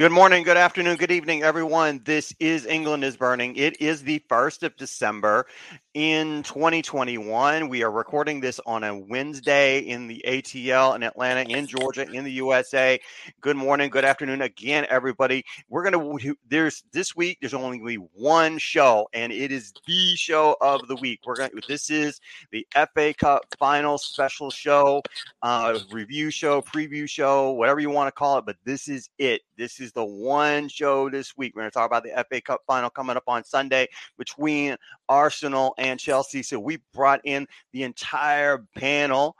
Good morning, good afternoon, good evening, everyone. This is England is Burning. It is the 1st of December in 2021. We are recording this on a Wednesday in the ATL in Atlanta, in Georgia, in the USA. Good morning, good afternoon again, everybody. We're going to, there's this week, there's only going to be one show, and it is the show of the week. We're going to, this is the FA Cup final special show, uh, review show, preview show, whatever you want to call it, but this is it. This is the one show this week. We're going to talk about the FA Cup final coming up on Sunday between Arsenal and Chelsea. So we brought in the entire panel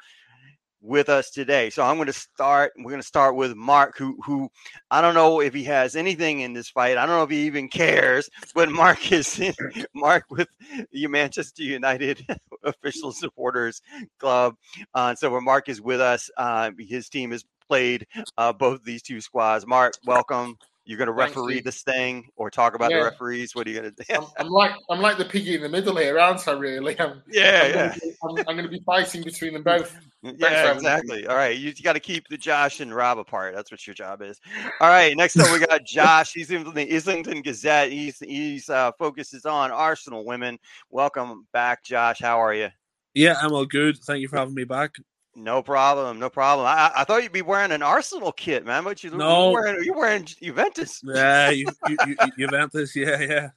with us today. So I'm going to start. We're going to start with Mark, who who I don't know if he has anything in this fight. I don't know if he even cares. But Mark is in, Mark with the Manchester United official supporters club. Uh, so when Mark is with us, uh, his team has played uh, both these two squads. Mark, welcome. You're going to referee you. this thing or talk about yeah. the referees? What are you going to do? I'm, I'm, like I'm like the piggy in the middle here, aren't I? Really? I'm, yeah, I'm yeah. Gonna be, I'm, I'm, going to be fighting between them both. Yeah, exactly. All right, you, you got to keep the Josh and Rob apart. That's what your job is. All right, next up we got Josh. He's in the Islington Gazette. He's he's uh, focuses on Arsenal women. Welcome back, Josh. How are you? Yeah, I'm all good. Thank you for having me back. No problem, no problem. I, I thought you'd be wearing an Arsenal kit, man, but you no. you're wearing, you're wearing Juventus. Yeah, you, you, you, Juventus, yeah,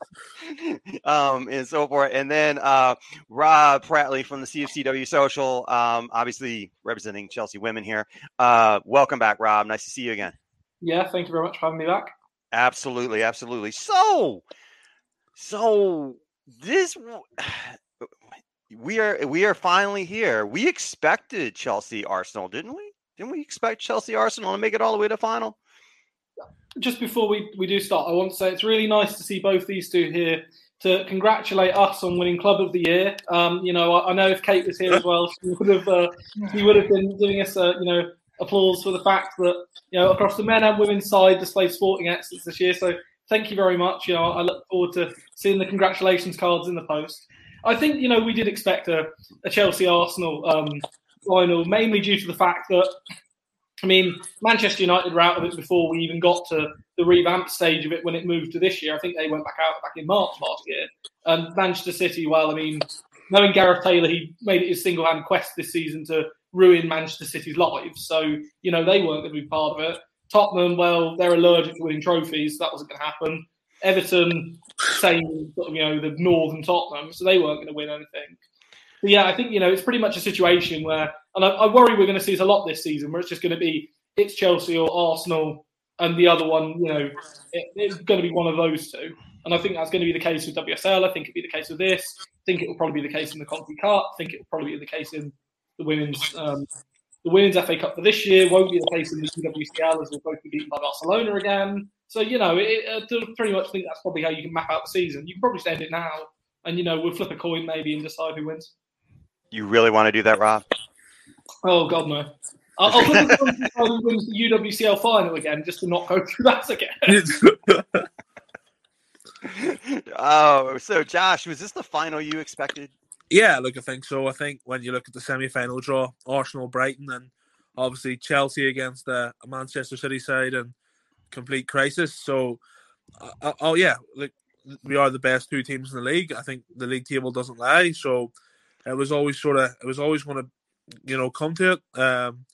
yeah. um, and so forth. And then uh, Rob Prattley from the CFCW Social, um, obviously representing Chelsea women here. Uh, welcome back, Rob. Nice to see you again. Yeah, thank you very much for having me back. Absolutely, absolutely. So, so this we are we are finally here. We expected Chelsea Arsenal, didn't we? Didn't we expect Chelsea Arsenal to make it all the way to final? Just before we, we do start, I want to say it's really nice to see both these two here to congratulate us on winning Club of the Year. Um, you know, I, I, know if Kate was here as well, she would have uh, she would have been giving us a you know applause for the fact that you know across the men and women's side displayed sporting excellence this year. So thank you very much. You know, I look forward to seeing the congratulations cards in the post. I think you know we did expect a, a Chelsea Arsenal um, final, mainly due to the fact that I mean Manchester United were out of it before we even got to the revamp stage of it when it moved to this year. I think they went back out back in March last year. And Manchester City, well, I mean, knowing Gareth Taylor, he made it his single hand quest this season to ruin Manchester City's lives. So you know they weren't going to be part of it. Tottenham, well, they're allergic to winning trophies. That wasn't going to happen. Everton, same sort of, you know, the Northern Tottenham, so they weren't going to win anything. But yeah, I think, you know, it's pretty much a situation where, and I, I worry we're going to see this a lot this season, where it's just going to be it's Chelsea or Arsenal, and the other one, you know, it, it's going to be one of those two. And I think that's going to be the case with WSL. I think it'll be the case with this. I think it will probably be the case in the Conti Cup. I think it will probably be the case in the women's um, the women's FA Cup for this year. Won't be the case in the WCL as we'll both be beaten by Barcelona again. So you know, it, uh, pretty much think that's probably how you can map out the season. You can probably stand it now, and you know, we'll flip a coin maybe and decide who wins. You really want to do that, Rob? Oh God, no. I'll, I'll flip a who wins the UWCL final again, just to not go through that again. oh, so Josh, was this the final you expected? Yeah, look, I think so. I think when you look at the semi-final draw, Arsenal, Brighton, and obviously Chelsea against the Manchester City side, and complete crisis. So, uh, oh yeah, like we are the best two teams in the league. I think the league table doesn't lie. So it was always sort of it was always going to you know come to it. Um,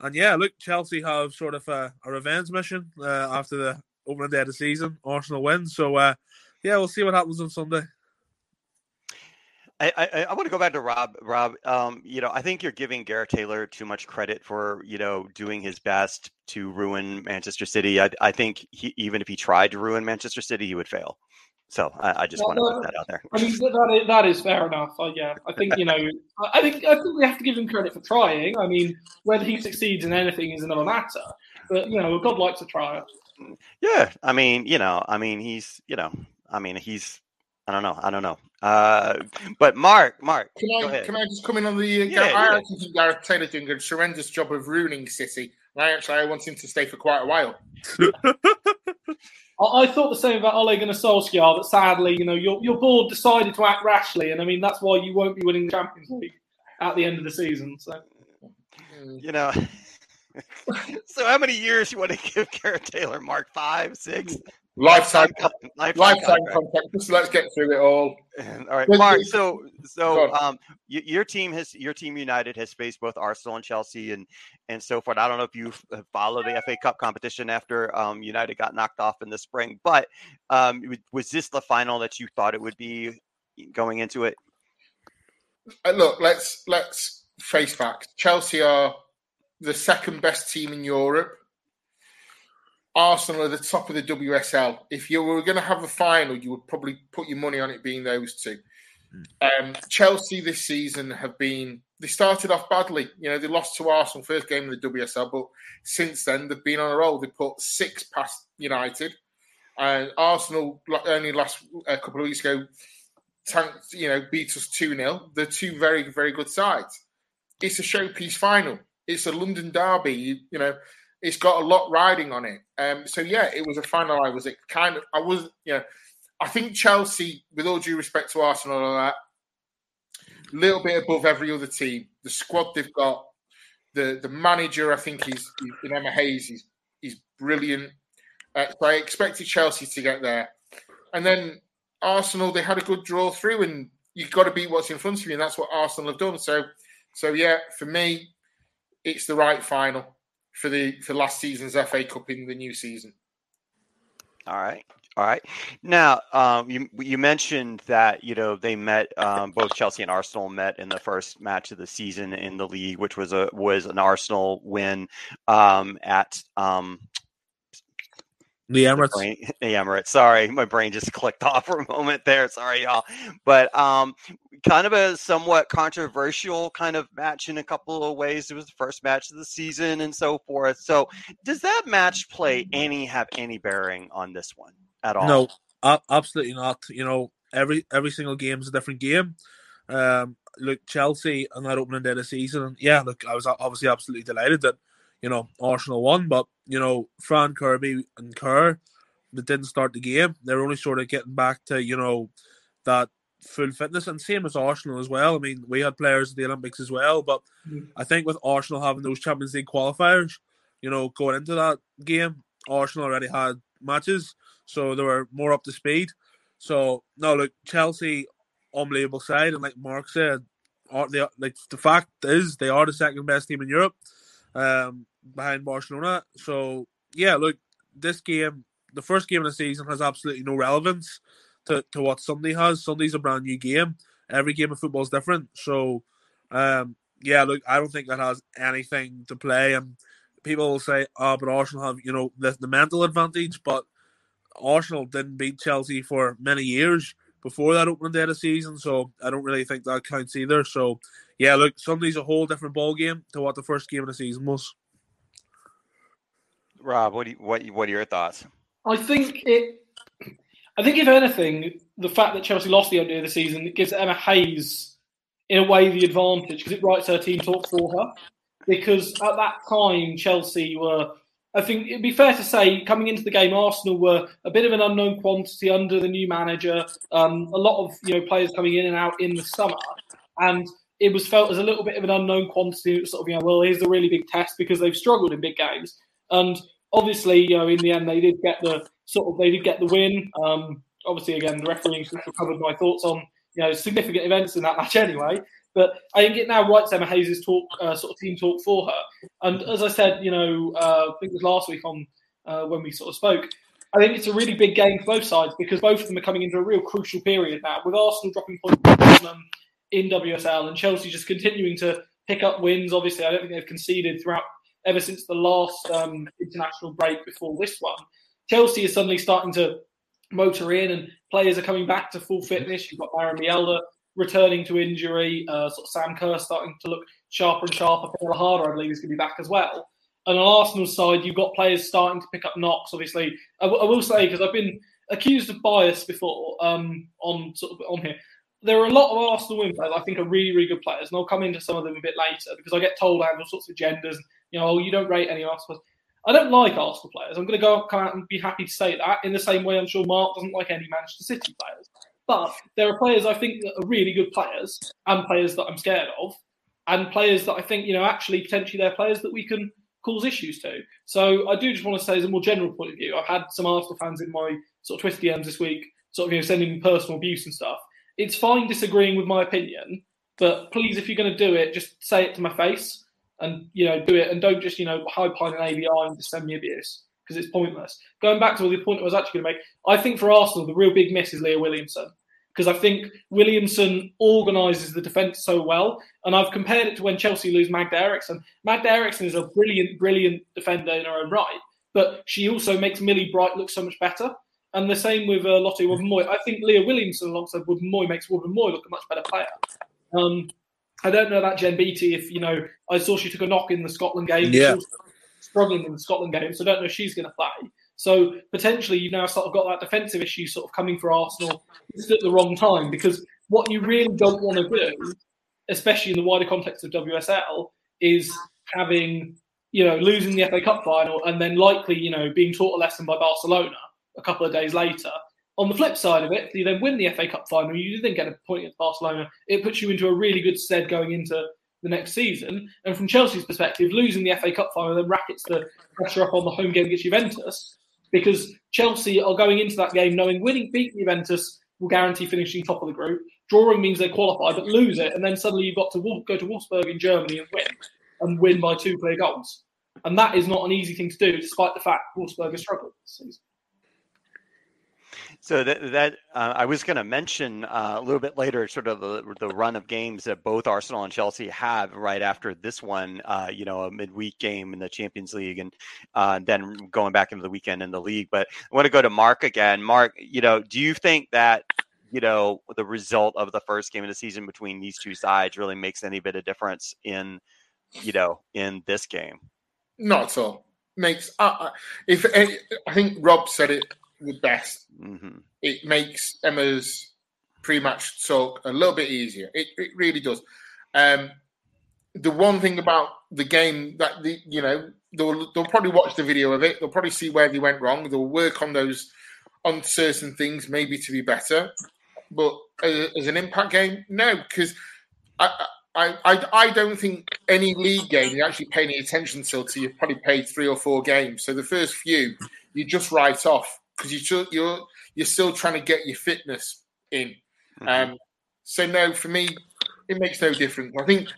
and yeah, look, Chelsea have sort of a, a revenge mission uh, after the opening day of the season. Arsenal win, so uh, yeah, we'll see what happens on Sunday. I, I, I want to go back to Rob. Rob, um, you know, I think you're giving Gareth Taylor too much credit for you know doing his best to ruin Manchester City. I, I think he, even if he tried to ruin Manchester City, he would fail. So I, I just want to put that out there. I mean, that is, that is fair enough. Uh, yeah, I think you know, I think I think we have to give him credit for trying. I mean, whether he succeeds in anything is another matter. But you know, God likes to try. Yeah, I mean, you know, I mean, he's, you know, I mean, he's I don't know. I don't know. Uh, but Mark, Mark, can I can I just come in on the? Uh, yeah, Gareth, yeah. I actually think Gareth Taylor doing a horrendous job of ruining City. I actually I want him to stay for quite a while. I, I, thought the same about Ole Gunnar Solskjaer, but sadly, you know, your your board decided to act rashly, and I mean that's why you won't be winning the Champions League at the end of the season. So, you know. so how many years you want to give Gareth Taylor? Mark five, six? Lifetime, lifetime, lifetime contract. Just let's get through it all. all right, Mark. So, so um, your team has your team United has faced both Arsenal and Chelsea and and so forth. I don't know if you followed the FA Cup competition after um, United got knocked off in the spring, but um, was this the final that you thought it would be going into it? Uh, look, let's let's face facts. Chelsea are the second best team in Europe. Arsenal are the top of the WSL. If you were going to have a final, you would probably put your money on it being those two. Hmm. Um, Chelsea this season have been. They started off badly. You know, they lost to Arsenal first game in the WSL, but since then they've been on a roll. They put six past United, and Arsenal only last a couple of weeks ago, tanked. You know, beat us two 0 They're two very very good sides. It's a showpiece final. It's a London derby. You, you know, it's got a lot riding on it. Um, so yeah, it was a final. I was it kind of I was you know I think Chelsea, with all due respect to Arsenal and that, a little bit above every other team. The squad they've got, the the manager, I think he's in Emma Hayes. He's he's brilliant. Uh, so I expected Chelsea to get there, and then Arsenal they had a good draw through, and you've got to beat what's in front of you, and that's what Arsenal have done. So, so yeah, for me, it's the right final for the for last season's FA Cup in the new season. All right. All right. Now, um, you you mentioned that you know they met um, both Chelsea and Arsenal met in the first match of the season in the league, which was a was an Arsenal win um, at um, the Emirates. Brain, the Emirates. Sorry, my brain just clicked off for a moment there. Sorry, y'all. But um, kind of a somewhat controversial kind of match in a couple of ways. It was the first match of the season and so forth. So, does that match play any have any bearing on this one at all? No, uh, absolutely not. You know, every every single game is a different game. Um, look, Chelsea on that opening day of the season. Yeah, look, I was obviously absolutely delighted that you know, Arsenal won, but you know, Fran Kirby and Kerr that didn't start the game. They're only sort of getting back to, you know, that full fitness and same as Arsenal as well. I mean, we had players at the Olympics as well, but mm. I think with Arsenal having those Champions League qualifiers, you know, going into that game, Arsenal already had matches, so they were more up to speed. So no, look, Chelsea, unbelievable side, and like Mark said, are they like the fact is they are the second best team in Europe. Um, behind Barcelona. So yeah, look, this game, the first game of the season, has absolutely no relevance to, to what Sunday has. Sunday's a brand new game. Every game of football is different. So um, yeah, look, I don't think that has anything to play. And people will say, "Oh, but Arsenal have you know the, the mental advantage," but Arsenal didn't beat Chelsea for many years before that opening day of the season, so I don't really think that counts either. So, yeah, look, Sunday's a whole different ball game to what the first game of the season was. Rob, what you, what what are your thoughts? I think it. I think if anything, the fact that Chelsea lost the end of the season it gives Emma Hayes, in a way, the advantage because it writes her team talk for her. Because at that time, Chelsea were. I think it'd be fair to say, coming into the game, Arsenal were a bit of an unknown quantity under the new manager. Um, a lot of you know players coming in and out in the summer, and it was felt as a little bit of an unknown quantity. Sort of, you know, well, here's the really big test because they've struggled in big games. And obviously, you know, in the end, they did get the sort of they did get the win. Um, obviously, again, the refereeing covered my thoughts on you know significant events in that match anyway. But I think it now writes Emma Hayes' talk, uh, sort of team talk for her. And as I said, you know, uh, I think it was last week on uh, when we sort of spoke. I think it's a really big game for both sides because both of them are coming into a real crucial period now. With Arsenal dropping points in WSL and Chelsea just continuing to pick up wins. Obviously, I don't think they've conceded throughout ever since the last um, international break before this one. Chelsea is suddenly starting to motor in, and players are coming back to full fitness. You've got Maren Mjelde returning to injury, uh, sort of Sam Kerr starting to look sharper and sharper. Pernille Harder, I believe, is going to be back as well. And on Arsenal's side, you've got players starting to pick up knocks. Obviously, I, w- I will say because I've been accused of bias before um, on sort of on here. There are a lot of Arsenal women players I think are really, really good players, and I'll come into some of them a bit later because I get told I have all sorts of agendas you know, oh, you don't rate any Arsenal players. I don't like Arsenal players. I'm going to go come out and be happy to say that. In the same way, I'm sure Mark doesn't like any Manchester City players. But there are players I think that are really good players, and players that I'm scared of, and players that I think you know actually potentially they're players that we can cause issues to. So I do just want to say, as a more general point of view, I've had some Arsenal fans in my sort of Twitter DMs this week, sort of you know sending personal abuse and stuff. It's fine disagreeing with my opinion, but please, if you're going to do it, just say it to my face and you know do it, and don't just you know hide behind an ABI and just send me abuse because it's pointless. Going back to the point I was actually going to make, I think for Arsenal the real big miss is Leah Williamson because I think Williamson organises the defence so well. And I've compared it to when Chelsea lose Magda Eriksson. Magda Eriksson is a brilliant, brilliant defender in her own right, but she also makes Millie Bright look so much better. And the same with uh, Lotte Wubben-Moy. I think Leah Williamson alongside Wubben-Moy makes Wubben-Moy look a much better player. Um, I don't know about Jen Beattie. If you know, I saw she took a knock in the Scotland game. Yeah. struggling in the Scotland game, so I don't know if she's going to play. So potentially you've now sort of got that defensive issue sort of coming for Arsenal just at the wrong time because what you really don't want to do, especially in the wider context of WSL, is having you know losing the FA Cup final and then likely you know being taught a lesson by Barcelona a couple of days later. On the flip side of it, you then win the FA Cup final, you then get a point against Barcelona. It puts you into a really good stead going into the next season. And from Chelsea's perspective, losing the FA Cup final then rackets the pressure up on the home game against Juventus because Chelsea are going into that game knowing winning, beating Juventus will guarantee finishing top of the group. Drawing means they qualify, but lose it, and then suddenly you've got to go to Wolfsburg in Germany and win, and win by two clear goals. And that is not an easy thing to do, despite the fact Wolfsburg has struggled this season. So that, that uh, I was going to mention uh, a little bit later, sort of the, the run of games that both Arsenal and Chelsea have right after this one. Uh, you know, a midweek game in the Champions League, and uh, then going back into the weekend in the league. But I want to go to Mark again. Mark, you know, do you think that you know the result of the first game of the season between these two sides really makes any bit of difference in you know in this game? Not at all. Makes uh, if I think Rob said it the best. Mm-hmm. It makes Emma's pre-match talk a little bit easier. It, it really does. Um, the one thing about the game that the you know they'll they'll probably watch the video of it. They'll probably see where they went wrong. They'll work on those on certain things maybe to be better. But as, as an impact game, no, because I, I I I don't think any league game you actually pay any attention to till you've probably played three or four games. So the first few you just write off because you're you're you're still trying to get your fitness in. Mm-hmm. Um, so no, for me, it makes no difference. I think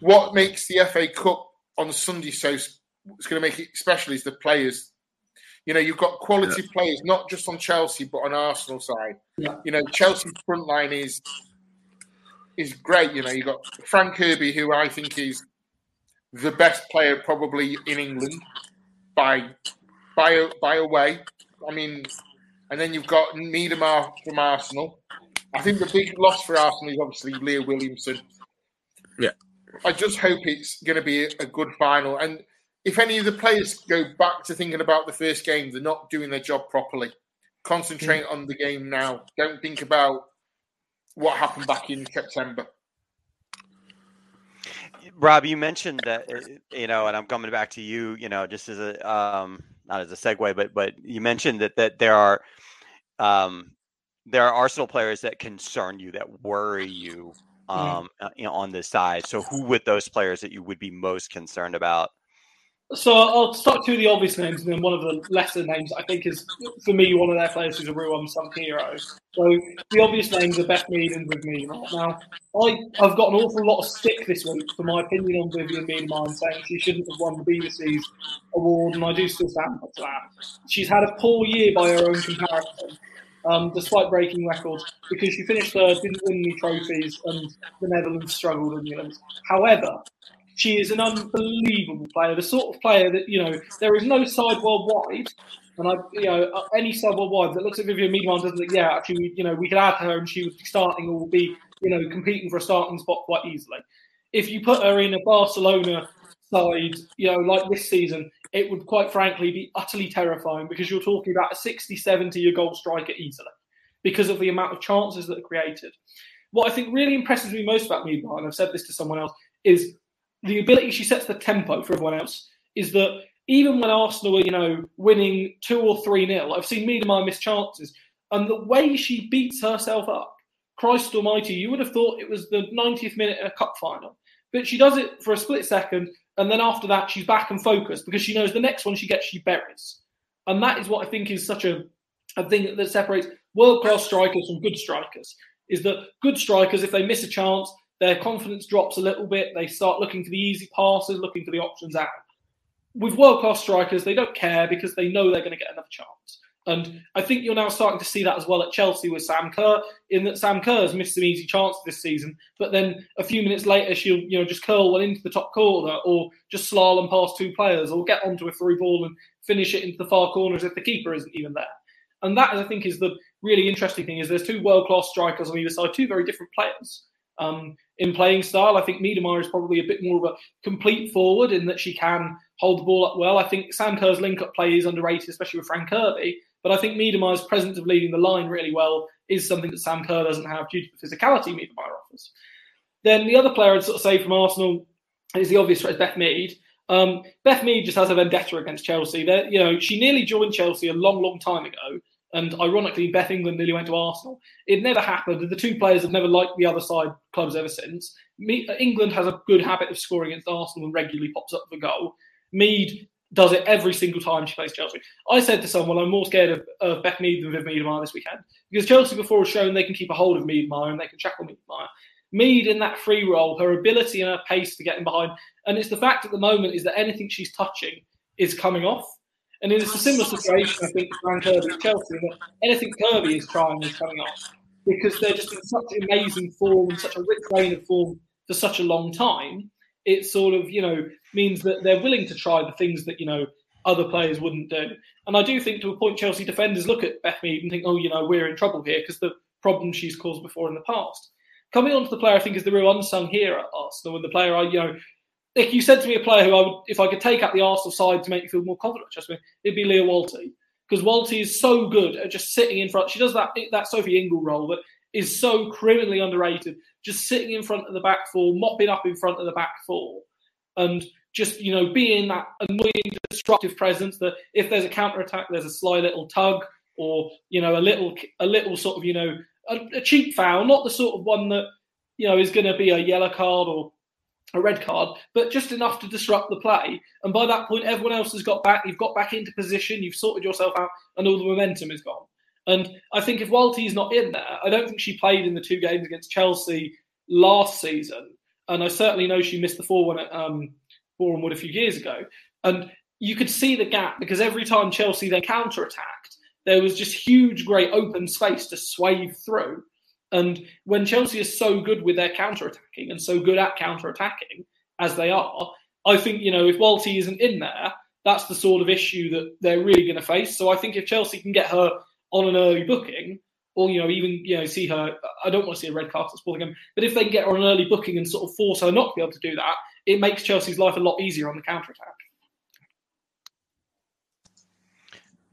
what makes the FA Cup on Sunday so it's going to make it special is the players. You know, you've got quality yeah. players, not just on Chelsea but on Arsenal side. Yeah. You know, Chelsea's front line is is great. You know, you've got Fran Kirby, who I think is the best player probably in England by by by a way. I mean, and then you've got Miedema from Arsenal. I think the big loss for Arsenal is obviously Leah Williamson. Yeah. I just hope it's going to be a good final. And if any of the players go back to thinking about the first game, they're not doing their job properly. Concentrate mm. on the game now. Don't think about what happened back in September. Rob, you mentioned that you know, and I'm coming back to you. You know, just as a um, not as a segue, but but you mentioned that that there are um, there are Arsenal players that concern you, that worry you um, mm. you know, on this side. So, who would those players that you would be most concerned about? So I'll start two of the obvious names, and then one of the lesser names I think is for me one of their players who's a real unsung hero. So the obvious names are Beth Mead and Viv Mead. Now I I've got an awful lot of stick this week for my opinion on Vivian Vivianne Miedema saying she shouldn't have won the BBC's award, and I do still stand by that. She's had a poor year by her own comparison. Um, despite breaking records, because she finished third, didn't win any trophies, and the Netherlands struggled in the Olympics. However, she is an unbelievable player, the sort of player that you know there is no side worldwide, and I you know uh, any side worldwide that looks at Vivianne Miedema doesn't think yeah actually you know we could add her and she would be starting or be you know competing for a starting spot quite easily. If you put her in a Barcelona side, you know like this season, it would quite frankly be utterly terrifying because you're talking about a 60, 70 year goal striker easily because of the amount of chances that are created. What I think really impresses me most about Miedema, and I've said this to someone else, is the ability she sets the tempo for everyone else is that even when Arsenal are, you know, winning two or three nil, I've seen Miedema miss chances, and the way she beats herself up, Christ Almighty, you would have thought it was the 90th minute in a cup final. But she does it for a split second, and then after that, she's back and focused because she knows the next one she gets, she buries. And that is what I think is such a, a thing that separates world class strikers from good strikers. Is that good strikers, if they miss a chance, their confidence drops a little bit. They start looking for the easy passes, looking for the options out. With world class strikers, they don't care because they know they're going to get another chance. And I think you're now starting to see that as well at Chelsea with Sam Kerr, in that Sam Kerr has missed some easy chances this season, but then a few minutes later she'll you know just curl one into the top corner or just slalom past two players or get onto a through ball and finish it into the far corners if the keeper isn't even there. And that I think is the really interesting thing is there's two world class strikers on either side, two very different players. Um, in playing style, I think Miedema is probably a bit more of a complete forward in that she can hold the ball up well. I think Sam Kerr's link up play is underrated, especially with Fran Kirby. But I think Miedema's presence of leading the line really well is something that Sam Kerr doesn't have due to the physicality Miedema offers. Then the other player I'd sort of say from Arsenal is the obvious threat, Beth Mead. Um, Beth Mead just has a vendetta against Chelsea. They're, you know, she nearly joined Chelsea a long, long time ago, and ironically, Beth England nearly went to Arsenal. It never happened. The two players have never liked the other side clubs ever since. Me, England has a good habit of scoring against Arsenal and regularly pops up the goal. Mead does it every single time she plays Chelsea. I said to someone, I'm more scared of, of Beth Mead than Viv Miedema this weekend because Chelsea before has shown they can keep a hold of Miedema and they can shackle Miedema. Mead in that free role, her ability and her pace to get in behind, and it's the fact at the moment is that anything she's touching is coming off. And it's a similar situation, I think, for Kirby Chelsea, that anything Kirby is trying is coming off because they're just in such amazing form, such a rich vein of form for such a long time it sort of you know means that they're willing to try the things that you know other players wouldn't do. And I do think to a point Chelsea defenders look at Beth Mead and think, oh, you know, we're in trouble here because the problem she's caused before in the past. Coming on to the player, I think is the real unsung hero at Arsenal, and the player I, you know, if you said to me a player who I would, if I could take out the Arsenal side to make me feel more confident, trust me, it'd be Lia Wälti because Wälti is so good at just sitting in front. She does that that Sophie Ingle role that is so criminally underrated just sitting in front of the back four, mopping up in front of the back four, and just you know being that annoying, destructive presence. That if there's a counter attack, there's a sly little tug, or you know a little a little sort of you know a, a cheap foul, not the sort of one that you know is going to be a yellow card or a red card, but just enough to disrupt the play. And by that point, everyone else has got back. You've got back into position. You've sorted yourself out, and all the momentum is gone. And I think if Wälti's not in there, I don't think she played in the two games against Chelsea last season. And I certainly know she missed the 4 1 at um, Wood a few years ago. And you could see the gap because every time Chelsea then counter attacked, there was just huge, great open space to swathe through. And when Chelsea is so good with their counter attacking and so good at counter attacking as they are, I think, you know, if Wälti isn't in there, that's the sort of issue that they're really going to face. So I think if Chelsea can get her on an early booking, or you know, even you know, see her. I don't want to see a red card at Sportingham, but if they can get her on an early booking and sort of force her not to be able to do that, it makes Chelsea's life a lot easier on the counter attack.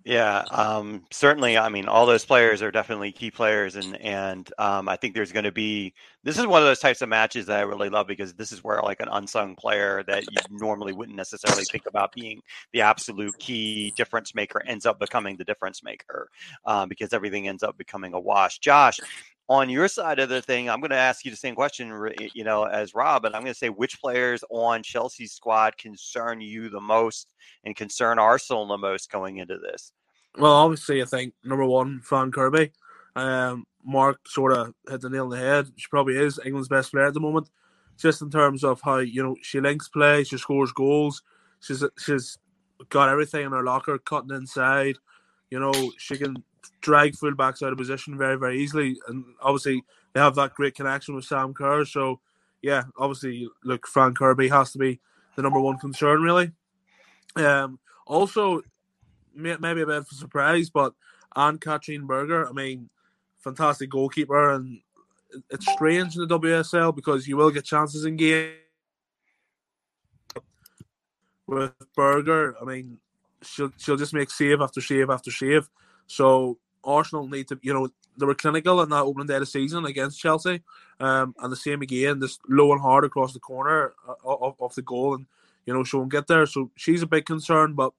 Yeah, um, certainly. I mean, all those players are definitely key players, and and um, I think there's going to be. This is one of those types of matches that I really love because this is where like an unsung player that you normally wouldn't necessarily think about being the absolute key difference maker ends up becoming the difference maker um, because everything ends up becoming a wash. Josh, on your side of the thing, I'm going to ask you the same question, you know, as Rob, and I'm going to say which players on Chelsea's squad concern you the most and concern Arsenal the most going into this? Well, obviously, I think number one, Fran Kirby. Um, Mark sort of hit the nail on the head. She probably is England's best player at the moment, just in terms of how you know she links play, she scores goals. She's she's got everything in her locker, cutting inside. You know, she can drag fullbacks out of position very, very easily. And obviously, they have that great connection with Sam Kerr. So, yeah, obviously, look, Fran Kirby has to be the number one concern, really. Um, also, maybe a bit of a surprise, but Ann-Katrin Berger, I mean, fantastic goalkeeper, and it's strange in the WSL because you will get chances in game with Berger. I mean, she'll she'll just make save after save after save. So Arsenal need to, you know, they were clinical in that opening day of the season against Chelsea, um, and the same again, just low and hard across the corner uh, of, the goal, and you know, won't get there. So she's a big concern, but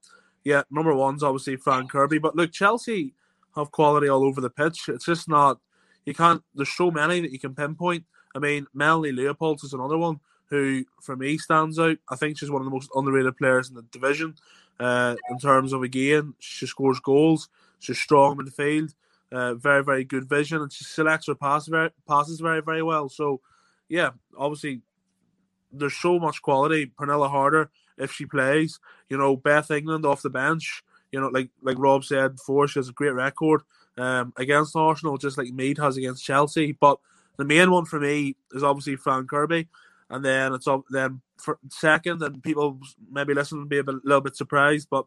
yeah, number one's obviously Fran Kirby. But look, Chelsea have quality all over the pitch. It's just not you can't. There's so many that you can pinpoint. I mean, Melanie Leupolz is another one who for me stands out. I think she's one of the most underrated players in the division. Uh, in terms of again, she scores goals. She's strong in the field. Uh, very very good vision, and she selects her pass very, passes very very well. So, yeah, obviously, there's so much quality. Pernille Harder, if she plays, you know, Beth England off the bench, you know, like like Rob said before, she has a great record um, against Arsenal, just like Mead has against Chelsea. But the main one for me is obviously Fran Kirby, and then it's up then for second, and people maybe listen and be a bit, little bit surprised, but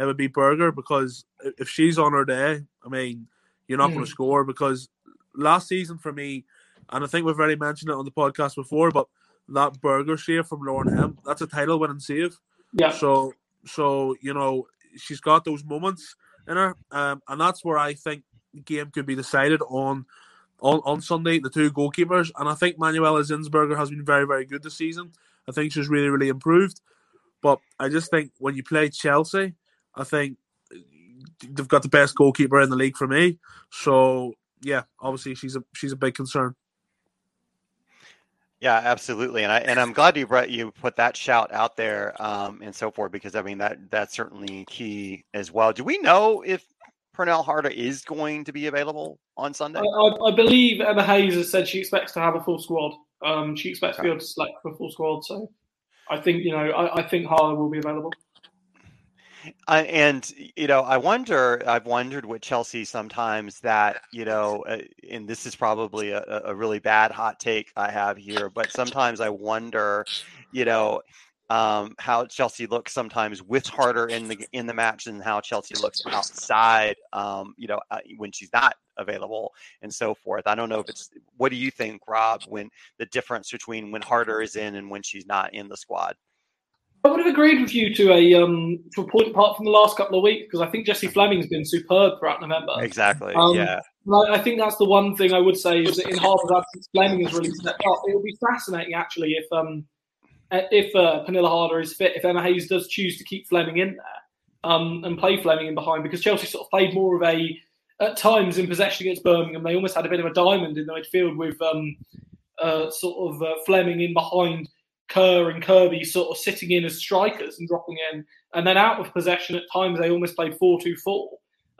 it would be Berger because if she's on her day, I mean, you're not mm. going to score because last season for me, and I think we've already mentioned it on the podcast before, but that Berger save from Lauren M, that's a title winning save. Yeah. So, so you know, she's got those moments in her, um, and that's where I think the game could be decided on on, on Sunday, the two goalkeepers. And I think Manuela Zinsberger has been very, very good this season. I think she's really, really improved. But I just think when you play Chelsea, I think they've got the best goalkeeper in the league for me. So yeah, obviously she's a she's a big concern. Yeah, absolutely, and I and I'm glad you brought you put that shout out there um, and so forth because I mean that that's certainly key as well. Do we know if Pernille Harder is going to be available on Sunday? I, I, believe Emma Hayes has said she expects to have a full squad. Um, she expects okay. to be able to select for a full squad. So I think you know I, I think Harder will be available. Uh, and you know, I wonder. I've wondered with Chelsea sometimes that you know, uh, and this is probably a, a really bad hot take I have here, but sometimes I wonder, you know, um, how Chelsea looks sometimes with Harder in the in the match and how Chelsea looks outside, um, you know, uh, when she's not available and so forth. I don't know if it's what do you think, Rob, when the difference between when Harder is in and when she's not in the squad? I would have agreed with you to a um, to a point apart from the last couple of weeks because I think Jessie Fleming's been superb throughout November. Exactly. Um, yeah. I think that's the one thing I would say is that in Harder's absence, Fleming has really stepped up. It would be fascinating actually if um, uh, if uh, Pernille Harder is fit, if Emma Hayes does choose to keep Fleming in there um, and play Fleming in behind, because Chelsea sort of played more of a, at times in possession against Birmingham, they almost had a bit of a diamond in the midfield with um, uh, sort of uh, Fleming in behind Kerr and Kirby sort of sitting in as strikers and dropping in. And then out of possession at times, they almost played 4 2 4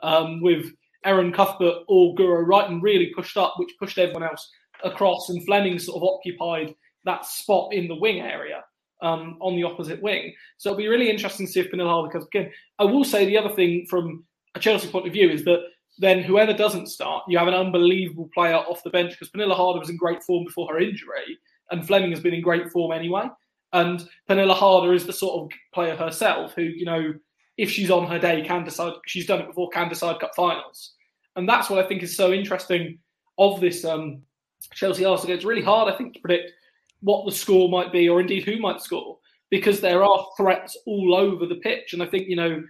um, with Erin Cuthbert or Guro Reiten really pushed up, which pushed everyone else across. And Fleming sort of occupied that spot in the wing area um, on the opposite wing. So it'll be really interesting to see if Harder comes again. I will say the other thing from a Chelsea point of view is that then whoever doesn't start, you have an unbelievable player off the bench because Pernille Harder was in great form before her injury, and Fleming has been in great form anyway. And Pernille Harder is the sort of player herself who, you know, if she's on her day, can decide. She's done it before, can decide cup finals, and that's what I think is so interesting of this um, Chelsea Arsenal. It's really hard, I think, to predict what the score might be, or indeed who might score, because there are threats all over the pitch. And I think, you know,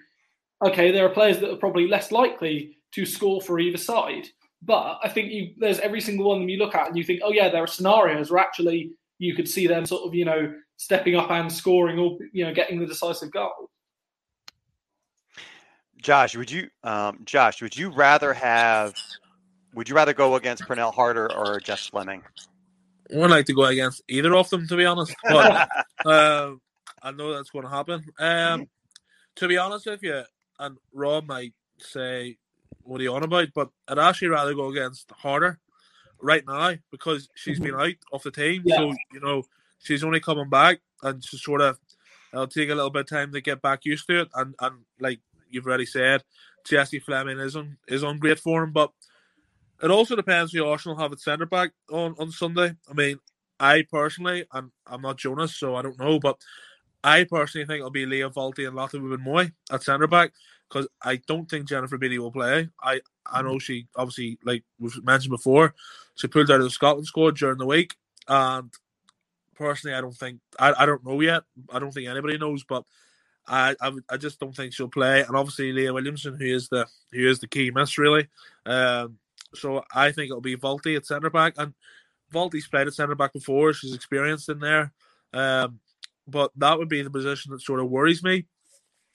okay, there are players that are probably less likely to score for either side. But I think you, there's every single one of them you look at and you think, oh, yeah, there are scenarios where actually you could see them sort of, you know, stepping up and scoring or, you know, getting the decisive goal. Josh, would you, um, Josh, would you rather have, would you rather go against Pernille Harder or Jess Fleming? I would like to go against either of them, to be honest. But uh, I know that's going to happen. Um, to be honest with you, and Rob might say, "What are you on about?" But I'd actually rather go against Harder right now because she's been mm-hmm. out of the team. Yeah. So you know she's only coming back, and she's sort of it'll take a little bit of time to get back used to it. And and like you've already said, Jessie Fleming is on is on great form, but it also depends who Arsenal have at centre back on, on Sunday. I mean, I personally, and I'm not Jonas, so I don't know, but I personally think it'll be Lia Wälti and Lotte Wubben-Moy at centre back because I don't think Jennifer Beattie will play. I I know she obviously, like we've mentioned before, she pulled out of the Scotland squad during the week, and personally, I don't think I, I don't know yet. I don't think anybody knows, but I, I, I just don't think she'll play. And obviously, Leah Williamson, who is the who is the key miss really. Um, so I think it'll be Wälti at centre back, and Wälti's played at centre back before. She's experienced in there, um, but that would be the position that sort of worries me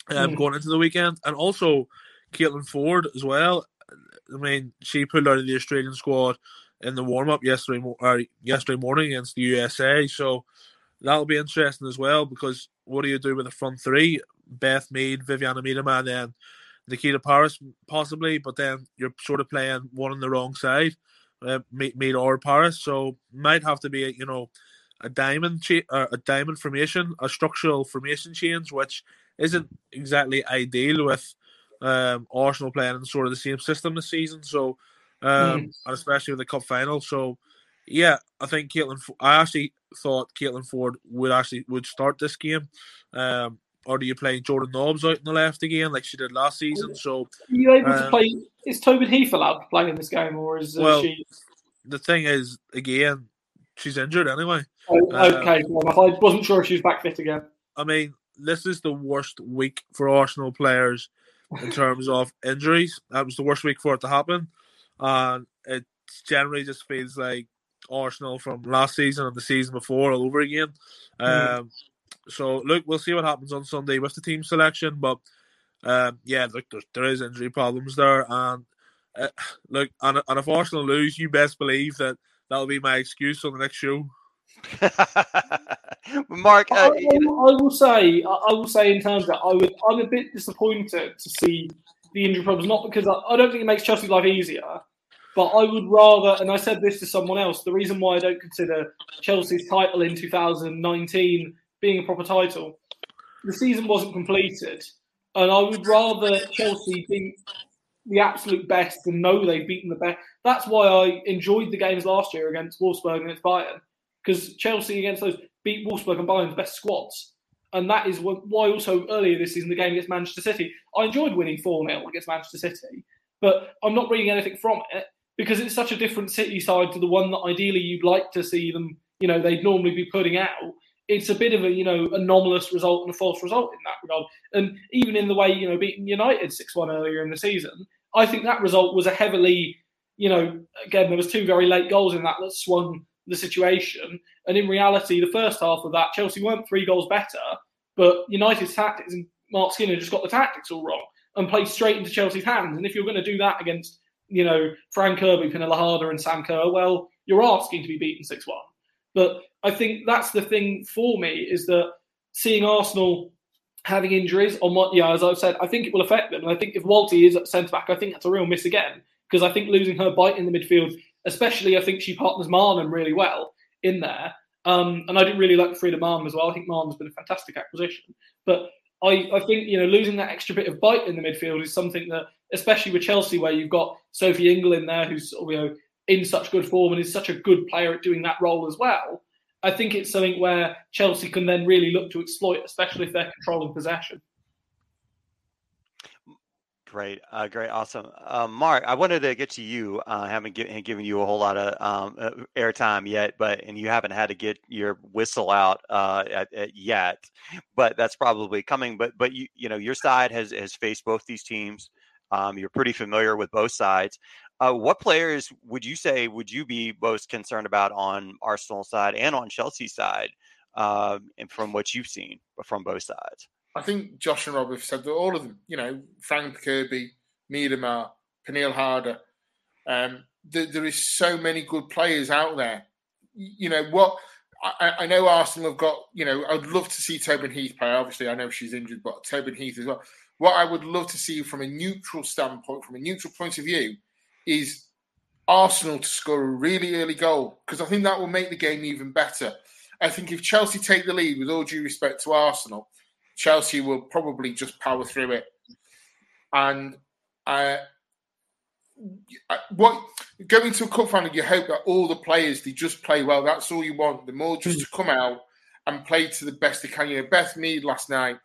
um, mm. going into the weekend, and also Caitlin Foord as well. I mean, she pulled out of the Australian squad in the warm up yesterday or yesterday morning against the USA. So that'll be interesting as well because what do you do with the front three? Beth Mead, Viviana Miedema, and then Nikita Parris possibly, but then you're sort of playing one on the wrong side, uh, Mead or Parris. So might have to be a, you know a diamond cha- uh, a diamond formation, a structural formation change, which isn't exactly ideal with um, Arsenal playing in sort of the same system this season. So um, mm. and especially with the cup final. So yeah, I think Caitlin. I actually thought Caitlin Foord would actually would start this game. Um, or do you play Jordan Nobbs out in the left again like she did last season? So are you able um, to play? Is Tobin Heath allowed to play in this game, or is uh, well, she? The thing is, again, she's injured anyway. Oh, okay, um, well, I wasn't sure if she was back fit again. I mean, this is the worst week for Arsenal players in terms of injuries. That was the worst week for it to happen, and it generally just feels like Arsenal from last season and the season before all over again. Mm. Um, so look, we'll see what happens on Sunday with the team selection, but um, yeah, look, there, there is injury problems there, and uh, look, and, and if Arsenal lose, you best believe that that'll be my excuse on the next show. Mark, uh, I, I, will say, I will say in terms that, I would, I'm a bit disappointed to see the injury problems. Not because I, I don't think it makes Chelsea's life easier, but I would rather, and I said this to someone else, the reason why I don't consider Chelsea's title in 2019 being a proper title, the season wasn't completed. And I would rather Chelsea beat the absolute best and know they've beaten the best. That's why I enjoyed the games last year against Wolfsburg and against Bayern, because Chelsea against those beat Wolfsburg and Bayern's best squads. And that is why also earlier this season, the game against Manchester City, I enjoyed winning 4 0 against Manchester City, but I'm not reading anything from it because it's such a different City side to the one that ideally you'd like to see them, you know, they'd normally be putting out. It's a bit of a, you know, anomalous result and a false result in that regard. And even in the way, you know, beating United 6 1 earlier in the season, I think that result was a heavily, you know, again, there was two very late goals in that that swung the situation. And in reality, the first half of that, Chelsea weren't three goals better, but United's tactics and Marc Skinner just got the tactics all wrong and played straight into Chelsea's hands. And if you're going to do that against you know, Fran Kirby, Harder, and Sam Kerr, well, you're asking to be beaten 6 1. But I think that's the thing for me is that seeing Arsenal having injuries on what, yeah, as I've said, I think it will affect them. And I think if Wälti is at centre back, I think that's a real miss again because I think losing her bite in the midfield, especially I think she partners Maanum really well in there. Um, and I didn't really like Frida Maanum as well. I think Maanum's been a fantastic acquisition. But I, I think, you know, losing that extra bit of bite in the midfield is something that especially with Chelsea, where you've got Sophie Ingle in there, who's you know in such good form and is such a good player at doing that role as well. I think it's something where Chelsea can then really look to exploit, especially if they're controlling possession. Great, uh, great, awesome, um, Mark. I wanted to get to you. Uh, I haven't give, given you a whole lot of um, uh, airtime yet, but and you haven't had to get your whistle out uh, at, at yet, but that's probably coming. But but you you know your side has has faced both these teams. Um, you're pretty familiar with both sides. Uh, what players would you say would you be most concerned about on Arsenal side and on Chelsea side, uh, and from what you've seen from both sides? I think Josh and Rob have said that all of them. You know, Fran Kirby, Miedema, Pernille Harder. Um, th- there is so many good players out there. You know what? I, I, know Arsenal have got. You know, I'd love to see Tobin Heath play. Obviously, I know she's injured, but Tobin Heath as well what I would love to see from a neutral standpoint, from a neutral point of view, is Arsenal to score a really early goal because I think that will make the game even better. I think if Chelsea take the lead, with all due respect to Arsenal, Chelsea will probably just power through it. And uh, what going to a cup final, you hope that all the players they just play well. That's all you want. The more just to come out and play to the best they can. You know, Beth Mead last night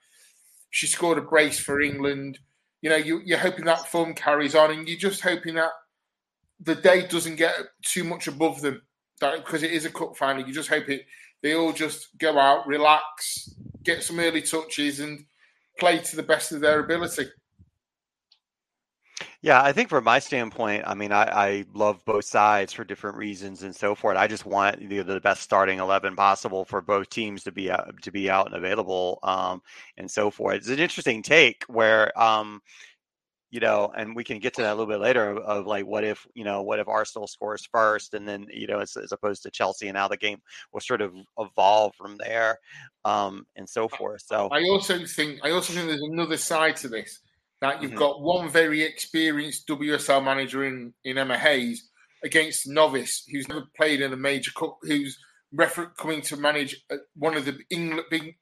she scored a brace for England. You know, you, you're hoping that form carries on, and you're just hoping that the day doesn't get too much above them. That because it is a cup final, you just hope it. They all just go out, relax, get some early touches, and play to the best of their ability. Yeah, I think from my standpoint, I mean, I, I love both sides for different reasons and so forth. I just want the, the best starting eleven possible for both teams to be out, to be out and available, um, and so forth. It's an interesting take where um, you know, and we can get to that a little bit later of, of, like what if you know what if Arsenal scores first, and then you know as, as opposed to Chelsea, and how the game will sort of evolve from there, um, and so forth. So I also think I also think there's another side to this that you've mm-hmm. got one very experienced WSL manager in in Emma Hayes against novice who's never played in a major cup, who's refer- coming to manage uh, one of the England big,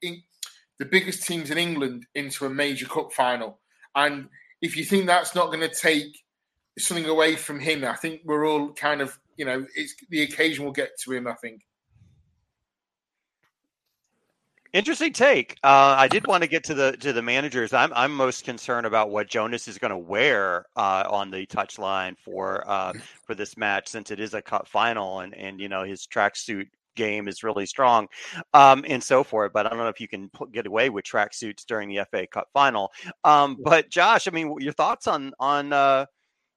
the biggest teams in England into a major cup final, and if you think that's not going to take something away from him, I think we're all kind of, you know, it's the occasion will get to him. I think. Interesting take. Uh, I did want to get to the to the managers. I'm I'm most concerned about what Jonas is going to wear uh, on the touchline for uh, for this match, since it is a cup final, and and you know his tracksuit game is really strong, um, and so forth. But I don't know if you can put, get away with tracksuits during the FA Cup final. Um, but Josh, I mean, your thoughts on on uh,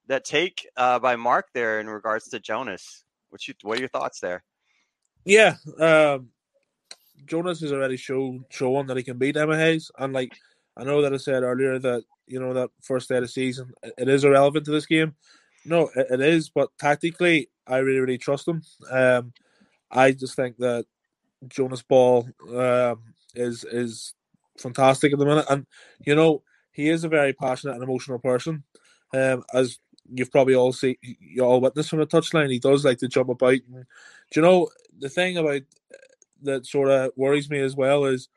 that take uh, by Mark there in regards to Jonas? What you what are your thoughts there? Yeah, um, Jonas has already shown shown that he can beat Emma Hayes, and like I know that I said earlier that you know that first day of the season it is irrelevant to this game. No, it, it is, but tactically, I really really trust him. Um, I just think that Jonas Eidevall um, is is fantastic at the minute, and you know he is a very passionate and emotional person. Um, as you've probably all seen, you all witnessed from the touchline, he does like to jump about. And, do you know the thing about that sort of worries me as well is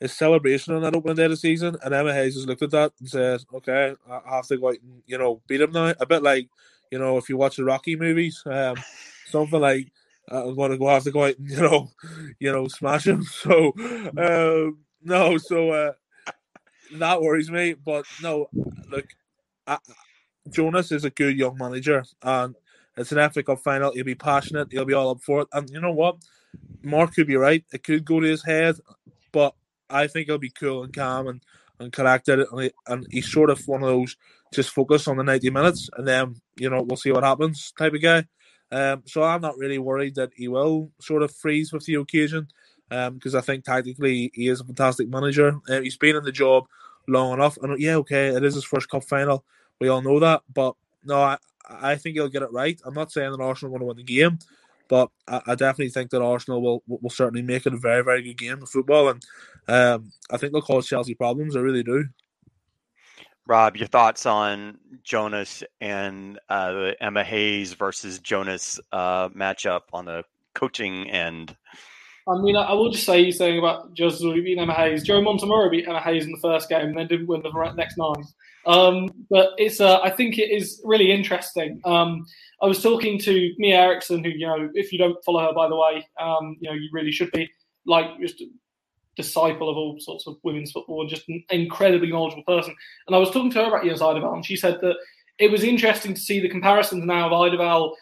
his celebration on that opening day of the season, and Emma Hayes has looked at that and said, "Okay, I have to go out and you know beat him now." A bit like you know if you watch the Rocky movies, um, something like I'm going to go have to go out and you know, you know, smash him. So um, no, so uh, that worries me. But no, look, I, Jonas is a good young manager, and it's an FA Cup final. He'll be passionate. He'll be all up for it. And you know what, Mark could be right. It could go to his head, but I think he'll be cool and calm and and collected and, he, and he's sort of one of those just focus on the 90 minutes and then you know we'll see what happens type of guy um, so I'm not really worried that he will sort of freeze with the occasion because um, I think tactically he is a fantastic manager. Uh, he's been in the job long enough, and yeah, okay, it is his first cup final. We all know that, but no, I, I think he'll get it right. I'm not saying that Arsenal are going to win the game, but I, I, definitely think that Arsenal will will certainly make it a very very good game of football, and um, I think they'll cause Chelsea problems. I really do. Rob, your thoughts on Jonas and uh, the Emma Hayes versus Jonas uh, matchup on the coaching end? I mean, I will just say he's saying about Jonas beating Emma Hayes. Joe Montemurro beat Emma Hayes in the first game and then didn't win the next nine. Um, but it's, uh, I think it is really interesting. Um, I was talking to Mia Eriksson, who, you know, if you don't follow her, by the way, um, you know, you really should be. Like, just disciple of all sorts of women's football and just an incredibly knowledgeable person. And I was talking to her about Jens Eidevall, and she said that it was interesting to see the comparisons now of Eidevall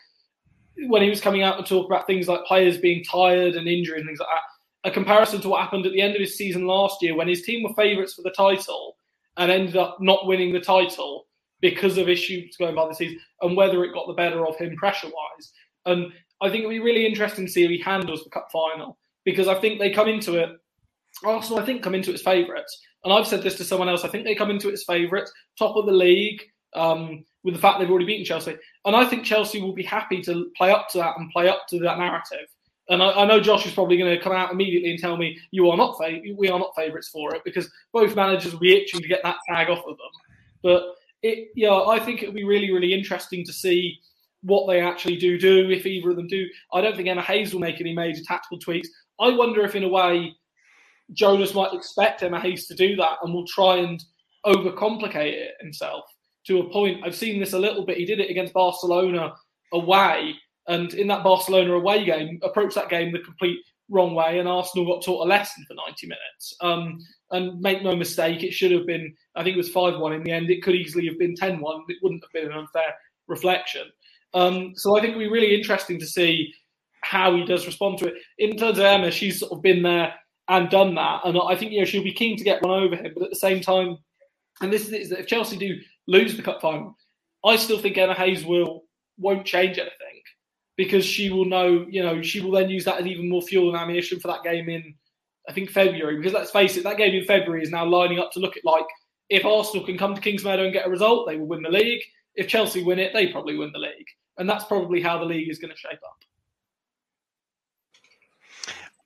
when he was coming out to talk about things like players being tired and injured and things like that. A comparison to what happened at the end of his season last year when his team were favourites for the title and ended up not winning the title because of issues going by the season and whether it got the better of him pressure wise. And I think it'll be really interesting to see how he handles the cup final because I think they come into it Arsenal, I think, come into its favourites. And I've said this to someone else. I think they come into its favourites, top of the league, um, with the fact they've already beaten Chelsea. And I think Chelsea will be happy to play up to that and play up to that narrative. And I, I know Josh is probably going to come out immediately and tell me you are not fav- we are not favourites for it because both managers will be itching to get that tag off of them. But it, yeah, I think it'll be really, really interesting to see what they actually do do if either of them do. I don't think Emma Hayes will make any major tactical tweaks. I wonder if, in a way, Jonas might expect Emma Hayes to do that and will try and overcomplicate it himself to a point. I've seen this a little bit. He did it against Barcelona away, and in that Barcelona away game, approached that game the complete wrong way, and Arsenal got taught a lesson for 90 minutes. Um, and make no mistake, it should have been, I think it was 5 1 in the end. It could easily have been 10 1. It wouldn't have been an unfair reflection. Um, so I think it'll be really interesting to see how he does respond to it. In terms of Emma, she's sort of been there and done that. And I think you know she'll be keen to get one over him. But at the same time, and this is that if Chelsea do lose the cup final, I still think Emma Hayes will won't change anything because she will know. You know, she will then use that as even more fuel and ammunition for that game in I think February. Because let's face it, that game in February is now lining up to look at like If Arsenal can come to Kingsmeadow and get a result, they will win the league. If Chelsea win it, they probably win the league. And that's probably how the league is going to shape up.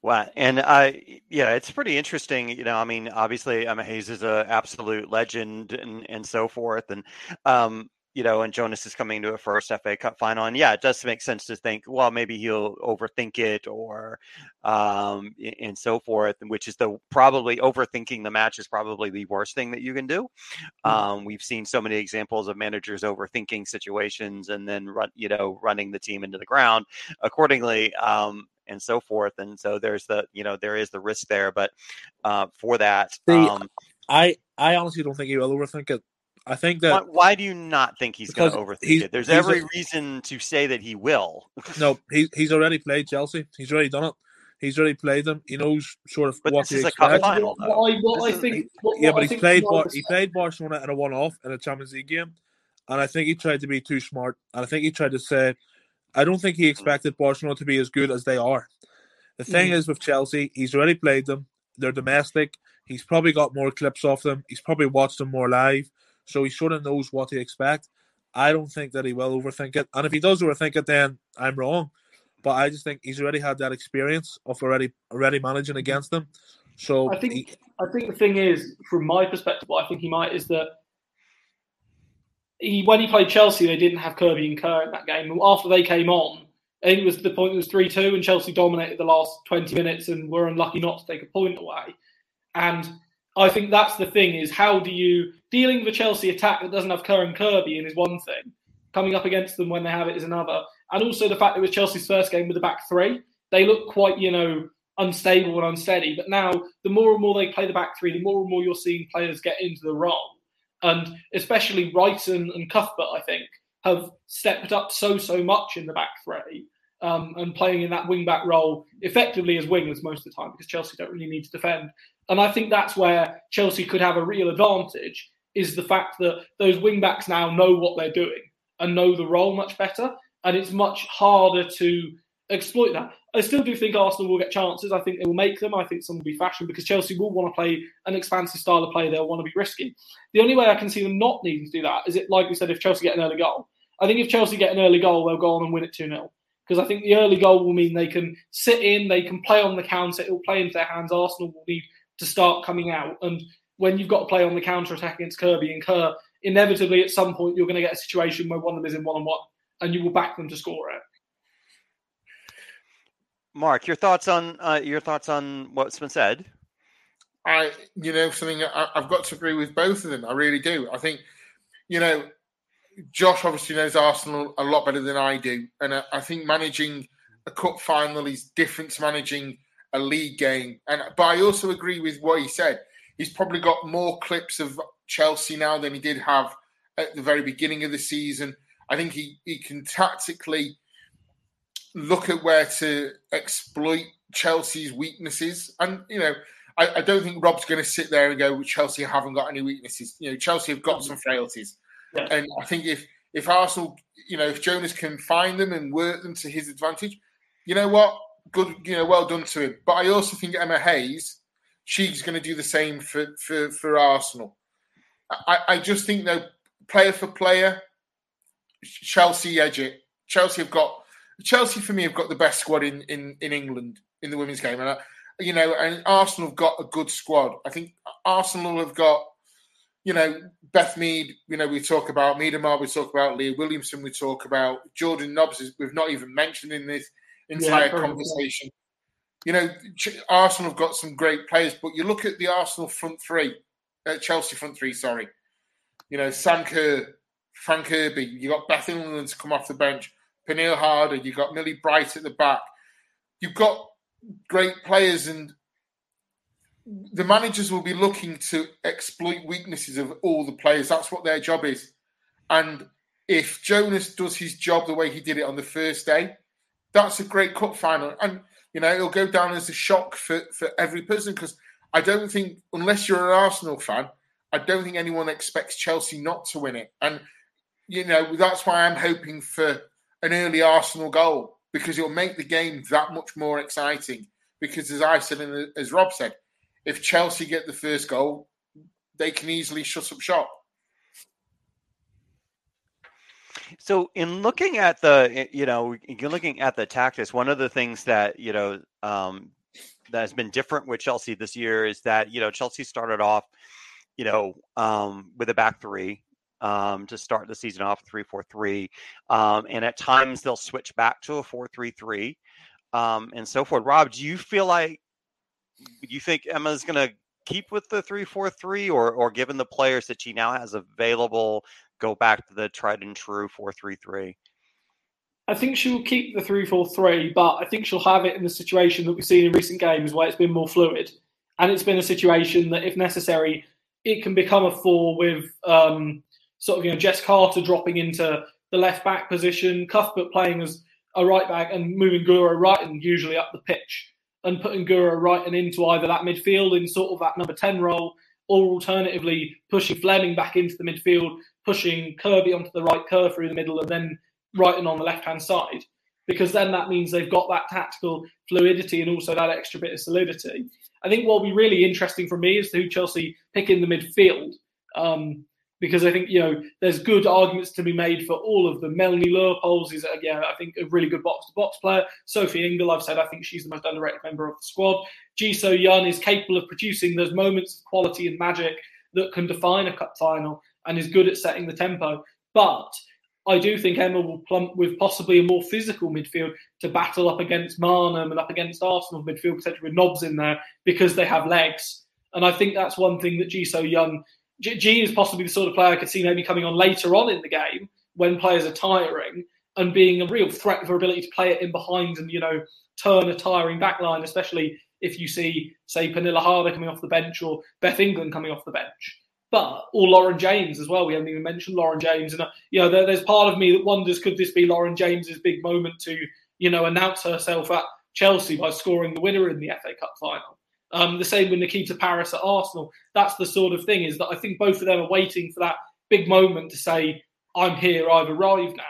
Wow, and I, yeah, it's pretty interesting. You know, I mean, obviously, Emma Hayes is an absolute legend, and and so forth, and um, you know, and Jonas is coming to a first FA Cup final. And yeah, it does make sense to think, well, maybe he'll overthink it or um, and so forth, which is the probably overthinking the match is probably the worst thing that you can do. Mm-hmm. Um, we've seen so many examples of managers overthinking situations and then run, you know, running the team into the ground accordingly. Um, and so forth, and so there's the you know there is the risk there, but uh, for that, um, I I honestly don't think he will overthink it I think that. Why, why do you not think he's going to overthink it? There's every a, reason to say that he will. no, he, he's already played Chelsea. He's already done it. He's already played them. He knows sort of but what this is a cup final. What I, what I think, what, yeah, but he's played. Bar- he played Barcelona in a one-off in a Champions League game, and I think he tried to be too smart. And I think he tried to say, I don't think he expected Barcelona to be as good as they are. The thing mm. is with Chelsea, he's already played them. They're domestic. He's probably got more clips off them. He's probably watched them more live so he sort of knows what to expect. I don't think that he will overthink it, and if he does overthink it, then I'm wrong. But I just think he's already had that experience of already already managing against them. So I think he, I think the thing is, from my perspective, what I think he might is that he when he played Chelsea, they didn't have Kirby and Kerr in that game. After they came on, I think it was the point it was three two, and Chelsea dominated the last twenty minutes and were unlucky not to take a point away. And I think that's the thing: is how do you dealing with a Chelsea attack that doesn't have Kerr and Kirby in is one thing. Coming up against them when they have it is another. And also the fact it was Chelsea's first game with the back three. They look quite, you know, unstable and unsteady. But now, the more and more they play the back three, the more and more you're seeing players get into the role. And especially Reiten and Cuthbert, I think, have stepped up so, so much in the back three um, and playing in that wing back role effectively as wingers most of the time because Chelsea don't really need to defend. And I think that's where Chelsea could have a real advantage is the fact that those wing backs now know what they're doing and know the role much better. And it's much harder to exploit that. I still do think Arsenal will get chances. I think they will make them. I think some will be fashion because Chelsea will want to play an expansive style of play. They'll want to be risky. The only way I can see them not needing to do that is it, like we said, if Chelsea get an early goal. I think if Chelsea get an early goal, they'll go on and win it 2 0. Because I think the early goal will mean they can sit in, they can play on the counter, it will play into their hands. Arsenal will need to start coming out. And when you've got to play on the counter attack against Kirby and Kerr, inevitably at some point you're going to get a situation where one of them is in one on one, and you will back them to score it. Mark, your thoughts on uh, your thoughts on what's been said? I, you know, something I, I've got to agree with both of them. I really do. I think, you know, Josh obviously knows Arsenal a lot better than I do, and I, I think managing a cup final is different to managing a league game. And but I also agree with what he said he's probably got more clips of Chelsea now than he did have at the very beginning of the season. I think he, he can tactically look at where to exploit Chelsea's weaknesses. And, you know, I, I don't think Rob's going to sit there and go, Chelsea haven't got any weaknesses. You know, Chelsea have got some frailties. Yeah. And I think if, if Arsenal, you know, if Jonas can find them and work them to his advantage, you know what? Good, you know, well done to him. But I also think Emma Hayes she's going to do the same for, for, for Arsenal. I, I just think, though, player for player, Chelsea edge it. Chelsea have got Chelsea for me have got the best squad in, in, in England in the women's game, and I, you know, and Arsenal have got a good squad. I think Arsenal have got, you know, Beth Mead. You know, we talk about Miedema, we talk about Leah Williamson, we talk about Jordan Nobbs. We've not even mentioned in this entire yeah, conversation you know, Arsenal have got some great players, but you look at the Arsenal front three, uh, Chelsea front three, sorry. You know, Sam Kerr, Fran Kirby, you got Beth England to come off the bench, Pernille Harder, you've got Millie Bright at the back. You've got great players, and the managers will be looking to exploit weaknesses of all the players. That's what their job is. And if Jonas does his job the way he did it on the first day, that's a great cup final. And you know, it'll go down as a shock for, for every person because I don't think, unless you're an Arsenal fan, I don't think anyone expects Chelsea not to win it. And, you know, that's why I'm hoping for an early Arsenal goal because it'll make the game that much more exciting. Because as I said and as Rob said, if Chelsea get the first goal, they can easily shut up shop. So, in looking at the, you know, you're looking at the tactics. One of the things that you know um, that has been different with Chelsea this year is that you know Chelsea started off, you know, um, with a back three um, to start the season off three four three, um, and at times they'll switch back to a four three three, um, and so forth. Rob, do you feel like you think Emma's going to keep with the three four three, or or given the players that she now has available, go back to the tried and true four three three? I think she'll keep the three four three, but I think she'll have it in the situation that we've seen in recent games where it's been more fluid, and it's been a situation that, if necessary, it can become a four with um, sort of you know Jess Carter dropping into the left back position, Cuthbert playing as a right back, and moving Guro Reiten usually up the pitch, and putting Guro Reiten into either that midfield in sort of that number ten role, or alternatively pushing Fleming back into the midfield, pushing Kirby onto the right curve through the middle, and then Reiten on the left hand side. Because then that means they've got that tactical fluidity and also that extra bit of solidity. I think what will be really interesting for me is who Chelsea pick in the midfield. Um, because I think you know there's good arguments to be made for all of them. Melanie Leupolz is again, I think, a really good box to box player. Sophie Ingle, I've said, I think she's the most underrated member of the squad. Ji So Yun is capable of producing those moments of quality and magic that can define a cup final and is good at setting the tempo. But I do think Emma will plump with possibly a more physical midfield to battle up against Maanum and up against Arsenal midfield, potentially with Nobbs in there because they have legs. And I think that's one thing that Ji So Yun G is possibly the sort of player I could see maybe coming on later on in the game when players are tiring and being a real threat her ability to play it in behind and, you know, turn a tiring back line, especially if you see, say, Pernille Harder coming off the bench or Beth England coming off the bench. But, or Lauren James as well. We haven't even mentioned Lauren James. And, uh, you know, there, there's part of me that wonders could this be Lauren James's big moment to, you know, announce herself at Chelsea by scoring the winner in the FA Cup final? Um, the same with Nikita Parris at Arsenal. That's the sort of thing is that I think both of them are waiting for that big moment to say, I'm here, I've arrived now.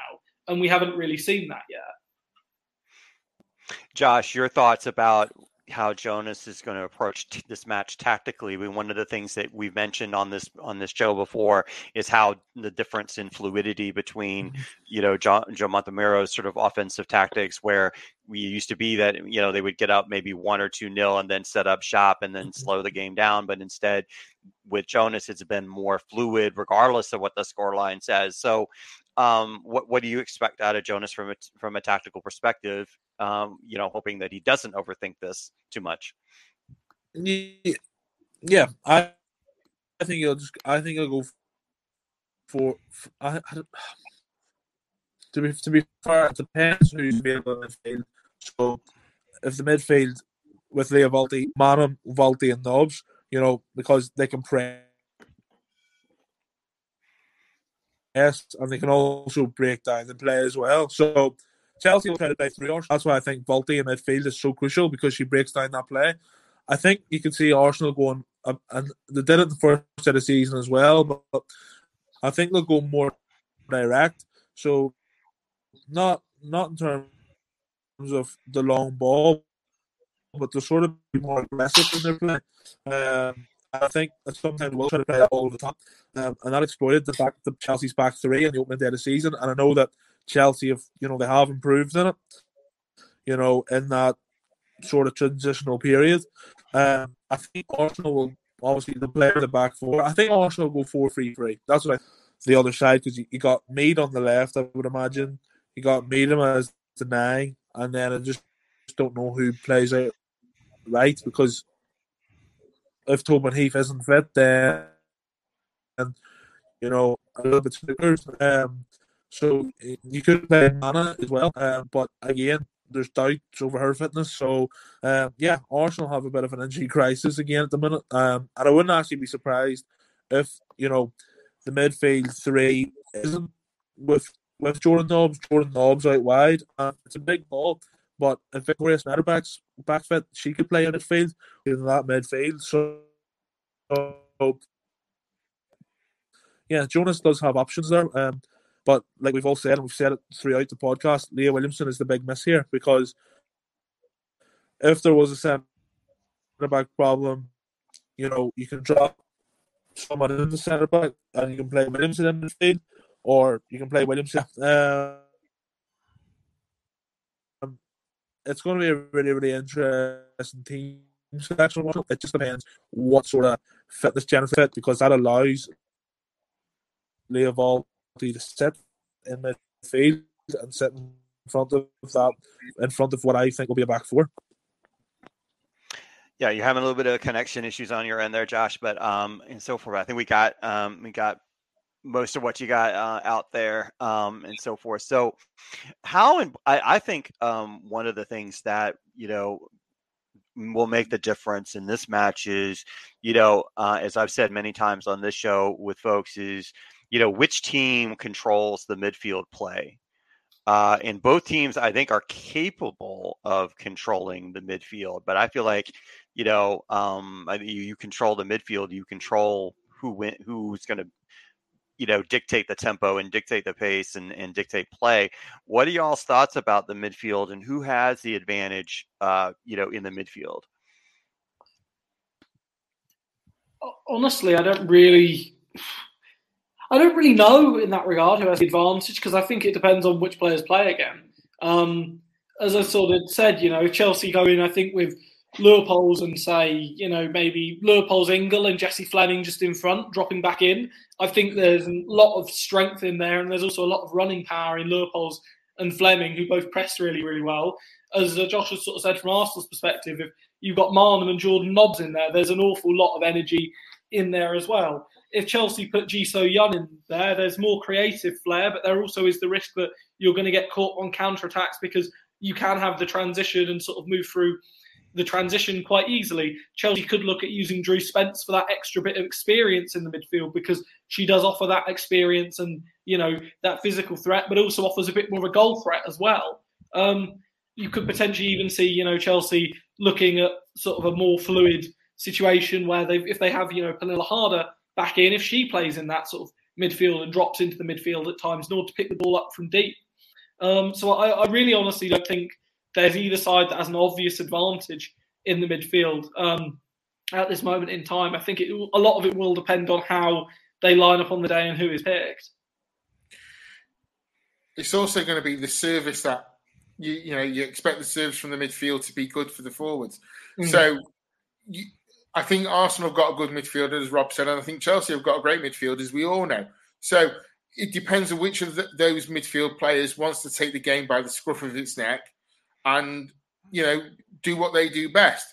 And we haven't really seen that yet. Josh, your thoughts about how Jonas is going to approach t- this match tactically. I mean, one of the things that we've mentioned on this on this show before is how the difference in fluidity between, mm-hmm. you know, John, Joe Montemurro's sort of offensive tactics, where we used to be that you know they would get up maybe one or two nil and then set up shop and then mm-hmm. slow the game down, but instead with Jonas, it's been more fluid regardless of what the scoreline says. So um, what what do you expect out of Jonas from a from a tactical perspective? Um, you know, hoping that he doesn't overthink this too much. Yeah, I I think he'll just I think he'll go for, for I, I to be to be fair, it depends who's available in midfield. So if the midfield with Lia Wälti, Maanum, Wälti, and Nobbs, you know, because they can press and they can also break down the play as well. So Chelsea will try to play three Arsenal. That's why I think Wälti in midfield is so crucial because she breaks down that play. I think you can see Arsenal going, um, and they did it the first set of the season as well, but I think they'll go more direct. So not not in terms of the long ball, but they'll sort of be more aggressive in their play. Um, I think sometimes we'll try to play that all the time, um, and that exploited the fact that Chelsea's back three in the opening day of the season. And I know that Chelsea have, you know, they have improved in it, you know, in that sort of transitional period. Um, I think Arsenal will obviously the player the back four. I think Arsenal will go four three three. That's what I, the other side because you, you, got Mead on the left. I would imagine you got Miedema as the nine, and then I just, just don't know who plays out right because if Tobin Heath isn't fit, then you know a little bit snookers. Um, so you could play Mana as well, um, but again, there's doubts over her fitness. So um, yeah, Arsenal have a bit of an injury crisis again at the minute, um, and I wouldn't actually be surprised if you know the midfield three isn't with with Jordan Nobbs, Jordan Nobbs out wide. it's a big ball. But if Viktoria Schnaderbeck's back fit, she could play in midfield in that midfield. So, so, yeah, Jonas does have options there. Um, but like we've all said, and we've said it throughout the podcast, Leah Williamson is the big miss here because if there was a centre back problem, you know, you can drop someone in the centre back and you can play Williamson in the field, or you can play Williamson. Uh, it's going to be a really, really interesting team selection. It just depends what sort of fitness Jennifer fit because that allows Lia Wälti to sit in the field and sit in front of that, in front of what I think will be a back four. Yeah, you're having a little bit of connection issues on your end there, Josh, but um, and so forth. I think we got um, we got most of what you got uh, out there um, and so forth. So, how and I, I think um, one of the things that you know will make the difference in this match is, you know, uh, as I've said many times on this show with folks, is you know which team controls the midfield play. Uh, and both teams, I think, are capable of controlling the midfield. But I feel like, you know, um, you, you control the midfield, you control who win, who's going to you know dictate the tempo and dictate the pace and, and dictate play. What are y'all's thoughts about the midfield and who has the advantage uh you know in the midfield? Honestly i don't really i don't really know in that regard who has the advantage because i think it depends on which players play again. Um as i sort of said you know chelsea go in i think with Leupolz and say, you know, maybe Leupolz Ingle and Jessie Fleming just in front, dropping back in. I think there's a lot of strength in there, and there's also a lot of running power in Leupolz and Fleming, who both press really, really well. As uh, Josh has sort of said from Arsenal's perspective, if you've got Maanum and Jordan Nobbs in there, there's an awful lot of energy in there as well. If Chelsea put Ji So-yun in there, there's more creative flair, but there also is the risk that you're going to get caught on counter attacks because you can have the transition and sort of move through the transition quite easily. Chelsea could look at using Drew Spence for that extra bit of experience in the midfield because she does offer that experience and you know that physical threat, but also offers a bit more of a goal threat as well. Um, you could potentially even see you know Chelsea looking at sort of a more fluid situation where they if they have you know Pernille Harder back in if she plays in that sort of midfield and drops into the midfield at times in order to pick the ball up from deep. Um, so I, I really honestly don't think there's either side that has an obvious advantage in the midfield um, at this moment in time. I think it, a lot of it will depend on how they line up on the day and who is picked. It's also going to be the service that you you know you expect the service from the midfield to be good for the forwards. Mm. So you, I think Arsenal have got a good midfielder, as Rob said, and I think Chelsea have got a great midfield, as we all know. So it depends on which of the, those midfield players wants to take the game by the scruff of its neck and you know do what they do best.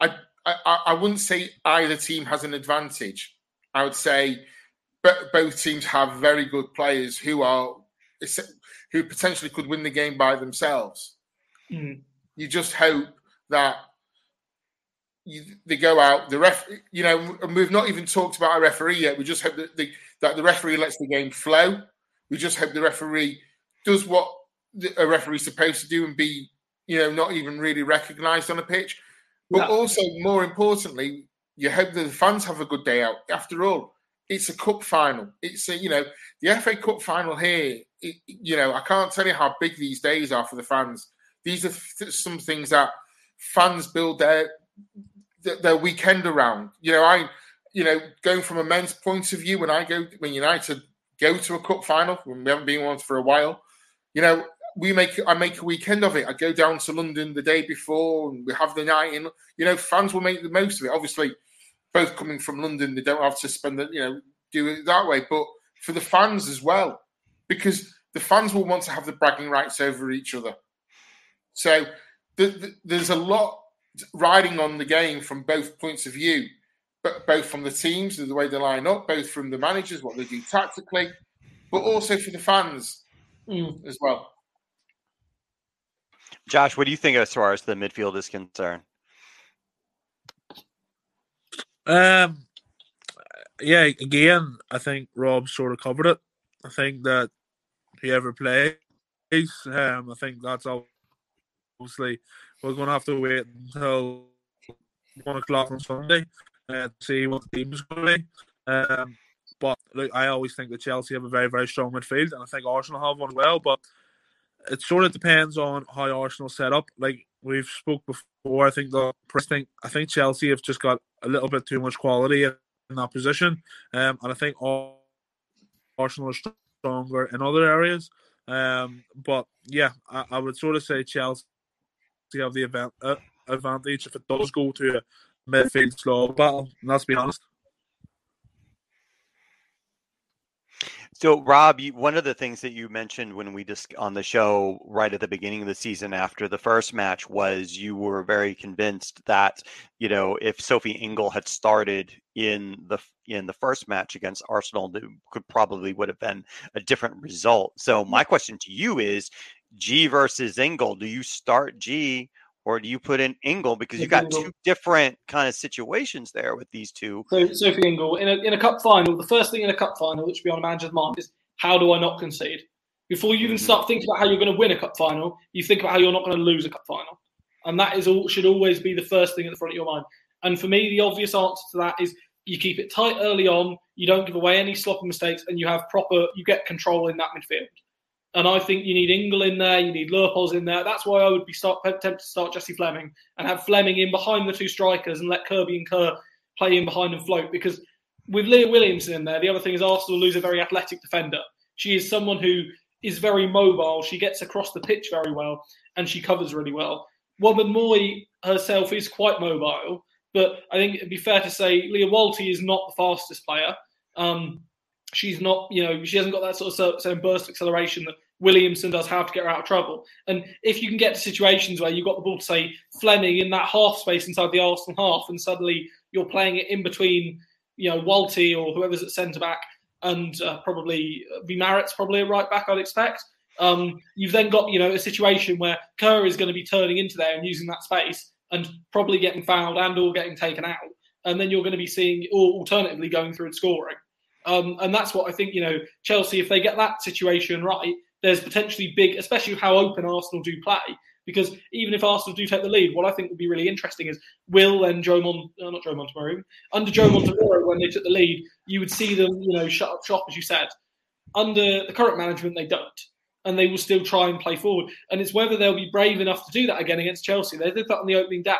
I I, I wouldn't say either team has an advantage. I would say both teams have very good players who are who potentially could win the game by themselves. Mm. You just hope that you, they go out. The ref, you know, we've not even talked about a referee yet. We just hope that the, that the referee lets the game flow. We just hope the referee does what a referee's supposed to do and be you know, not even really recognised on a pitch. But also, more importantly, you hope that the fans have a good day out. After all, it's a cup final. It's a, you know, the FA Cup final here. It, you know, I can't tell you how big these days are for the fans. These are th- some things that fans build their their weekend around. You know, I, you know, going from a men's point of view, when I go when United go to a cup final, when we haven't been one for a while, you know, we make I make a weekend of it. I go down to London the day before, and we have the night in. You know, fans will make the most of it. Obviously, both coming from London, they don't have to spend the you know do it that way. But for the fans as well, because the fans will want to have the bragging rights over each other. So the, the, there's a lot riding on the game from both points of view, but both from the teams, the way they line up, both from the managers, what they do tactically, but also for the fans mm. as well. Josh, what do you think as far as the midfield is concerned? Um, yeah, again, I think Rob sort of covered it. I think that whoever plays, um, I think that's obviously we're going to have to wait until one o'clock on Sunday uh, to see what the team is going to be. Um, but look, I always think that Chelsea have a very, very strong midfield, and I think Arsenal have one as well. But it sort of depends on how Arsenal set up. Like we've spoke before, I think the I think I think Chelsea have just got a little bit too much quality in that position. Um, and I think Arsenal are stronger in other areas. Um, but yeah, I, I, would sort of say Chelsea have the event, uh, advantage if it does go to a midfield slow battle. And let's be honest. So, Rob, you, one of the things that you mentioned when we just on the show right at the beginning of the season after the first match was you were very convinced that you know if Sophie Ingle had started in the in the first match against Arsenal, it could probably would have been a different result. So, my question to you is: G versus Ingle, do you start Ji or do you put in Ingle because you've got Ingle. two different kind of situations there with these two? So Sophie Ingle in a in a cup final, the first thing in a cup final which should be on a manager's mind is how do I not concede? Before you even mm-hmm. start thinking about how you're going to win a cup final, you think about how you're not going to lose a cup final, and that is all should always be the first thing at the front of your mind. And for me, the obvious answer to that is you keep it tight early on, you don't give away any sloppy mistakes, and you have proper you get control in that midfield. And I think you need Ingle in there, you need Leupolz in there. That's why I would be start, tempted to start Jessie Fleming and have Fleming in behind the two strikers and let Kirby and Kerr play in behind and float. Because with Leah Williamson in there, the other thing is Arsenal lose a very athletic defender. She is someone who is very mobile. She gets across the pitch very well and she covers really well. Woman Moy herself is quite mobile, but I think it'd be fair to say Lia Wälti is not the fastest player. Um, she's not, you know, she hasn't got that sort of same burst acceleration that Williamson does how to get her out of trouble. And if you can get to situations where you've got the ball to say Fleming in that half space inside the Arsenal half, and suddenly you're playing it in between, you know, Wälti or whoever's at centre back, and uh, probably uh, probably a right back, I'd expect. Um, you've then got you know a situation where Kerr is going to be turning into there and using that space and probably getting fouled and or getting taken out, and then you're going to be seeing or alternatively going through and scoring. Um, and that's what I think, you know, Chelsea, if they get that situation right, there's potentially big, especially how open Arsenal do play. Because even if Arsenal do take the lead, what I think would be really interesting is will and Joe Mont, uh, not Joe Montemurro, under Joe Montemurro when they took the lead, you would see them, you know, shut up shop as you said. Under the current management, they don't, and they will still try and play forward. And it's whether they'll be brave enough to do that again against Chelsea. They did that on the opening day.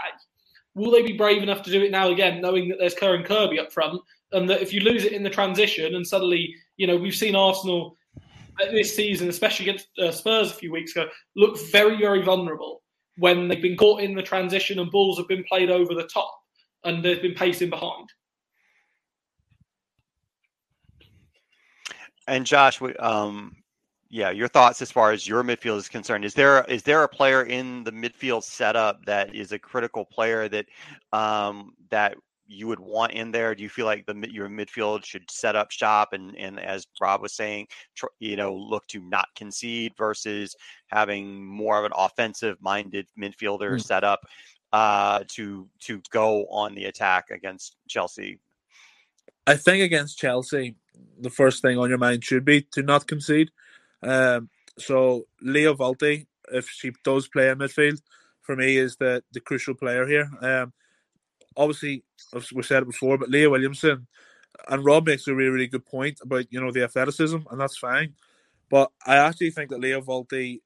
Will they be brave enough to do it now again, knowing that there's Kerr and Kirby up front, and that if you lose it in the transition, and suddenly, you know, we've seen Arsenal this season, especially against uh, Spurs a few weeks ago, look very, very vulnerable when they've been caught in the transition and balls have been played over the top and they've been pacing behind. And Josh, um, yeah, your thoughts as far as your midfield is concerned. Is there is there a player in the midfield setup that is a critical player that um, that you would want in there? Do you feel like the your midfield should set up shop and and as Rob was saying, tr- you know, look to not concede versus having more of an offensive minded midfielder mm. set up uh, to to go on the attack against Chelsea? I think against Chelsea, the first thing on your mind should be to not concede. Um, so Lia Wälti, if she does play in midfield, for me is the the crucial player here. Um, obviously, we said it before, but Leah Williamson and Rob makes a really, really good point about you know the athleticism, and that's fine. But I actually think that Lia Wälti,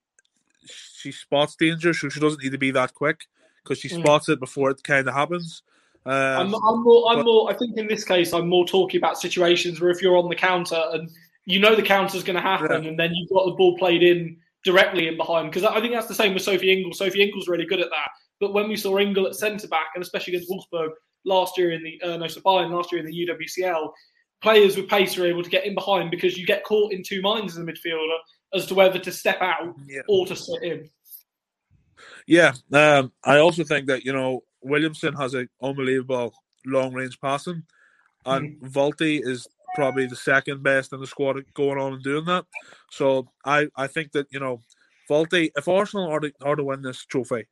she spots danger, so she doesn't need to be that quick because she mm. spots it before it kind of happens. Um, I'm, I'm, more, I'm but, more. I think in this case, I'm more talking about situations where if you're on the counter and you know the counter is going to happen, yeah. and then you've got the ball played in directly in behind. Because I think that's the same with Sophie Ingle. Sophie Ingle's really good at that. But when we saw Ingle at centre back, and especially against Wolfsburg last year in the uh, no, so Bayern last year in the UWCL, players with pace are able to get in behind because you get caught in two minds as a midfielder as to whether to step out yeah. or to sit in. Yeah, um, I also think that you know Williamson has an unbelievable long range passing, and mm. Wälti is probably the second best in the squad going on and doing that. So I, I think that you know Wälti, if Arsenal are to, are to win this trophy,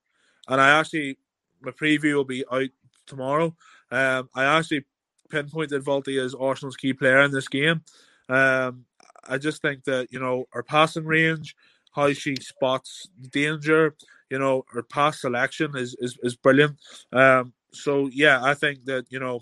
and I actually my preview will be out tomorrow. Um, I actually pinpointed Wälti as Arsenal's key player in this game. Um, I just think that you know her passing range, how she spots danger, you know, her pass selection is is, is brilliant. Um, so yeah, I think that you know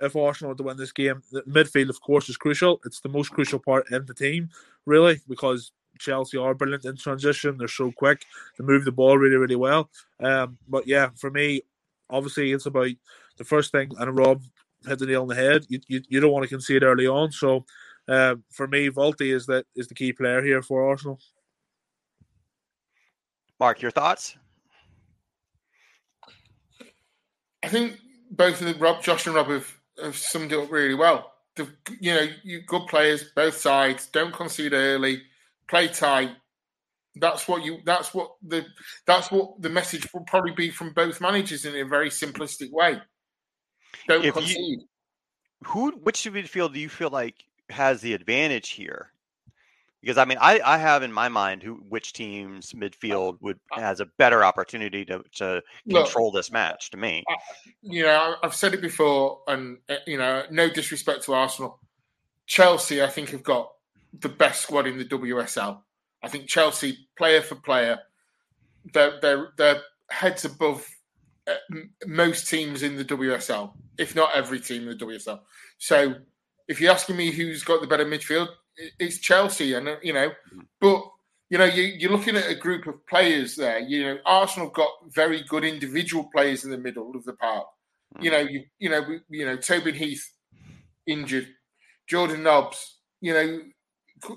if Arsenal to win this game, the midfield of course is crucial. It's the most crucial part in the team, really, because Chelsea are brilliant in transition. They're so quick. They move the ball really, really well. Um, but yeah, for me, obviously, it's about the first thing. And Rob hit the nail on the head. You, you, you don't want to concede early on. So uh, for me, Wälti is that is the key player here for Arsenal. Mark, your thoughts? I think both of the Rob, Josh and Rob have, have summed it up really well. The, you know, you good players, both sides. Don't concede early. Play tight. That's what you. That's what the. That's what the message will probably be from both managers in a very simplistic way. Don't if concede. You, who? Which midfield do you feel like has the advantage here? Because I mean, I, I have in my mind who which team's midfield would uh, uh, has a better opportunity to to control Look, this match. To me, uh, you know, I've said it before, and you know, no disrespect to Arsenal, Chelsea, I think have got the best squad in the WSL. I think Chelsea, player for player, they're they're, they're heads above eh, most teams in the WSL, if not every team in the WSL. So, if you're asking me who's got the better midfield, it's Chelsea, and uh, you know, but you know, you, are looking at a group of players there. You know, Arsenal got very good individual players in the middle of the park. You know, you you know, you know, Tobin Heath injured, Jordan Nobbs. You know,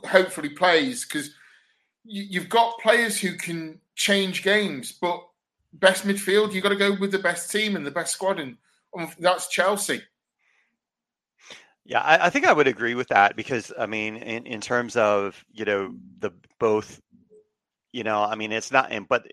hopefully plays because you, have got players who can change games, but best midfield, you've got to go with the best team and the best squad, and um, that's Chelsea. Yeah, I, I, think I would agree with that because I mean, in, in terms of you know the both, you know, I mean, it's not, but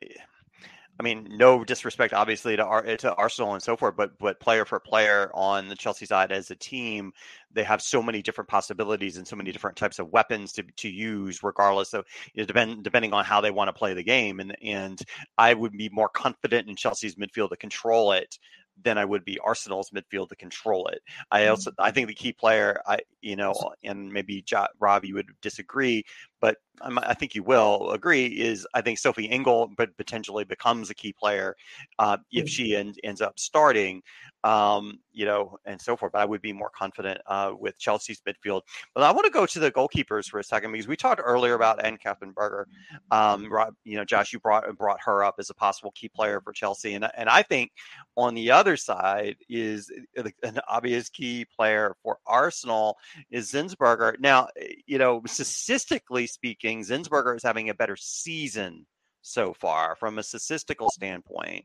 I mean, no disrespect, obviously, to to Arsenal and so forth, but but player for player on the Chelsea side as a team, they have so many different possibilities and so many different types of weapons to to use, regardless of you know, depend, depending on how they want to play the game. And and I would be more confident in Chelsea's midfield to control it than I would be Arsenal's midfield to control it. I mm-hmm. also I think the key player, I you know, and maybe Rob, you would disagree, but I think you will agree is I think Sophie Ingle but potentially becomes a key player uh, if mm-hmm. she en- ends up starting um, you know, and so forth. But I would be more confident uh, with Chelsea's midfield. But I want to go to the goalkeepers for a second because we talked earlier about Ann-Katrin Berger. Um, you know, Josh, you brought brought her up as a possible key player for Chelsea, and and I think on the other side is uh, an obvious key player for Arsenal is Zinsberger. Now, eh, you know, statistically speaking, Zinsberger is having a better season so far from a statistical standpoint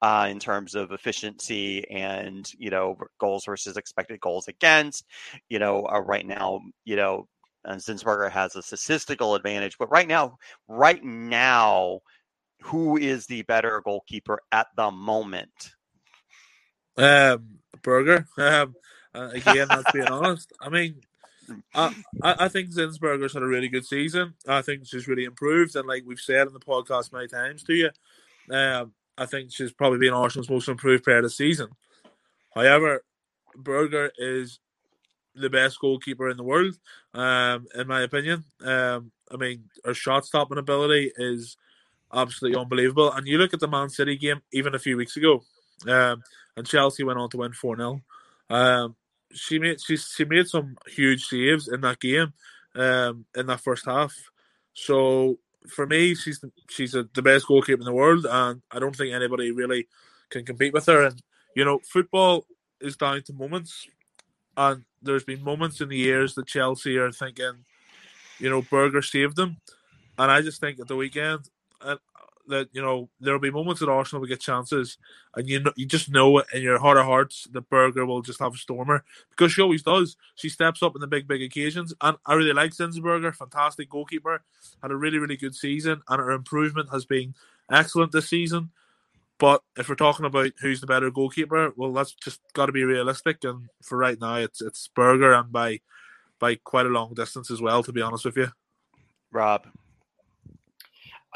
uh, in terms of efficiency and you know goals versus expected goals against you know uh, right now you know and Zinsberger has a statistical advantage but right now right now who is the better goalkeeper at the moment? Um Berger? Um uh, again that's being honest I mean I, I think Zinsberger's had a really good season. I think she's really improved, and like we've said in the podcast many times to you, um, I think she's probably been Arsenal's most improved player the season. However, Berger is the best goalkeeper in the world, um, in my opinion. Um, I mean, her shot stopping ability is absolutely unbelievable. And you look at the Man City game even a few weeks ago, um, and Chelsea went on to win 4 0. Um, she made she she made some huge saves in that game, um, in that first half. So for me, she's she's a, the best goalkeeper in the world, and I don't think anybody really can compete with her. And you know, football is down to moments, and there's been moments in the years that Chelsea are thinking, you know, Berger saved them, and I just think at the weekend, and that you know there'll be moments that Arsenal will get chances, and you know you just know it in your heart of hearts that Berger will just have a stormer because she always does. She steps up in the big big occasions, and I really like Zinsberger, fantastic goalkeeper, had a really really good season, and her improvement has been excellent this season. But if we're talking about who's the better goalkeeper, well, that's just got to be realistic. And for right now, it's it's Berger, and by by quite a long distance as well. To be honest with you, Rob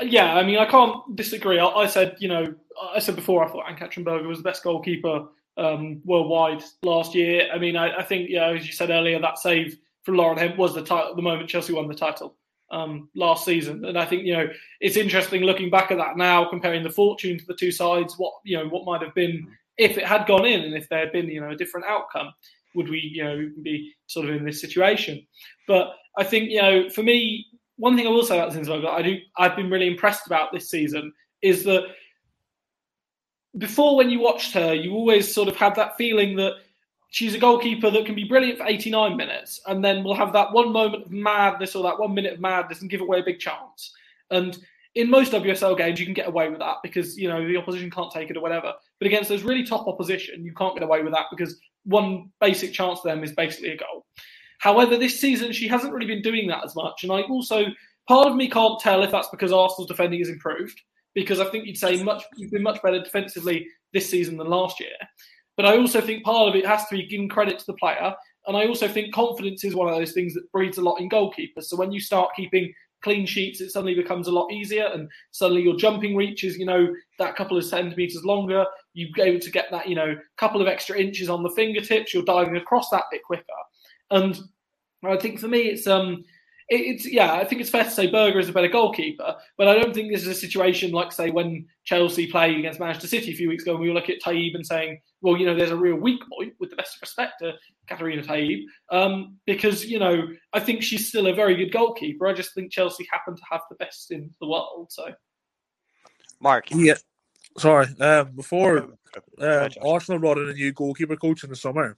yeah, I mean, I can't disagree. I, I, said, you know, I said before, I thought Ann-Katrin Berger was the best goalkeeper um, worldwide last year. I mean, I, I, think, yeah, as you said earlier, that save from Lauren Hemp was the title, the moment Chelsea won the title um, last season. And I think, you know, it's interesting looking back at that now, comparing the fortunes of the two sides, what, you know, what might have been if it had gone in and if there had been, you know, a different outcome, would we, you know, be sort of in this situation? But I think, you know, for me, one thing I will say about Zinsberger, I do, I've been really impressed about this season is that before when you watched her, you always sort of had that feeling that she's a goalkeeper that can be brilliant for 89 minutes, and then we'll have that one moment of madness or that one minute of madness and give away a big chance. And in most WSL games, you can get away with that because you know the opposition can't take it or whatever. But against those really top opposition, you can't get away with that because one basic chance to them is basically a goal. However, this season she hasn't really been doing that as much, and I also part of me can't tell if that's because Arsenal's defending has improved because I think you'd say much you've been much better defensively this season than last year. But I also think part of it has to be giving credit to the player, and I also think confidence is one of those things that breeds a lot in goalkeepers. So when you start keeping clean sheets, it suddenly becomes a lot easier, and suddenly your jumping reaches, you know, that couple of centimeters longer. You are able to get that, you know, couple of extra inches on the fingertips. You're diving across that bit quicker, and I think for me, it's um, it's yeah, I think it's fair to say Berger is a better goalkeeper, but I don't think this is a situation like say when Chelsea played against Manchester City a few weeks ago, and we were looking at Taieb and saying, well, you know, there's a real weak point with the best of respect to Katarina Taieb, um, because you know I think she's still a very good goalkeeper. I just think Chelsea happen to have the best in the world. So, Mark, yeah, sorry, um, before uh, Arsenal brought in a new goalkeeper coach in the summer,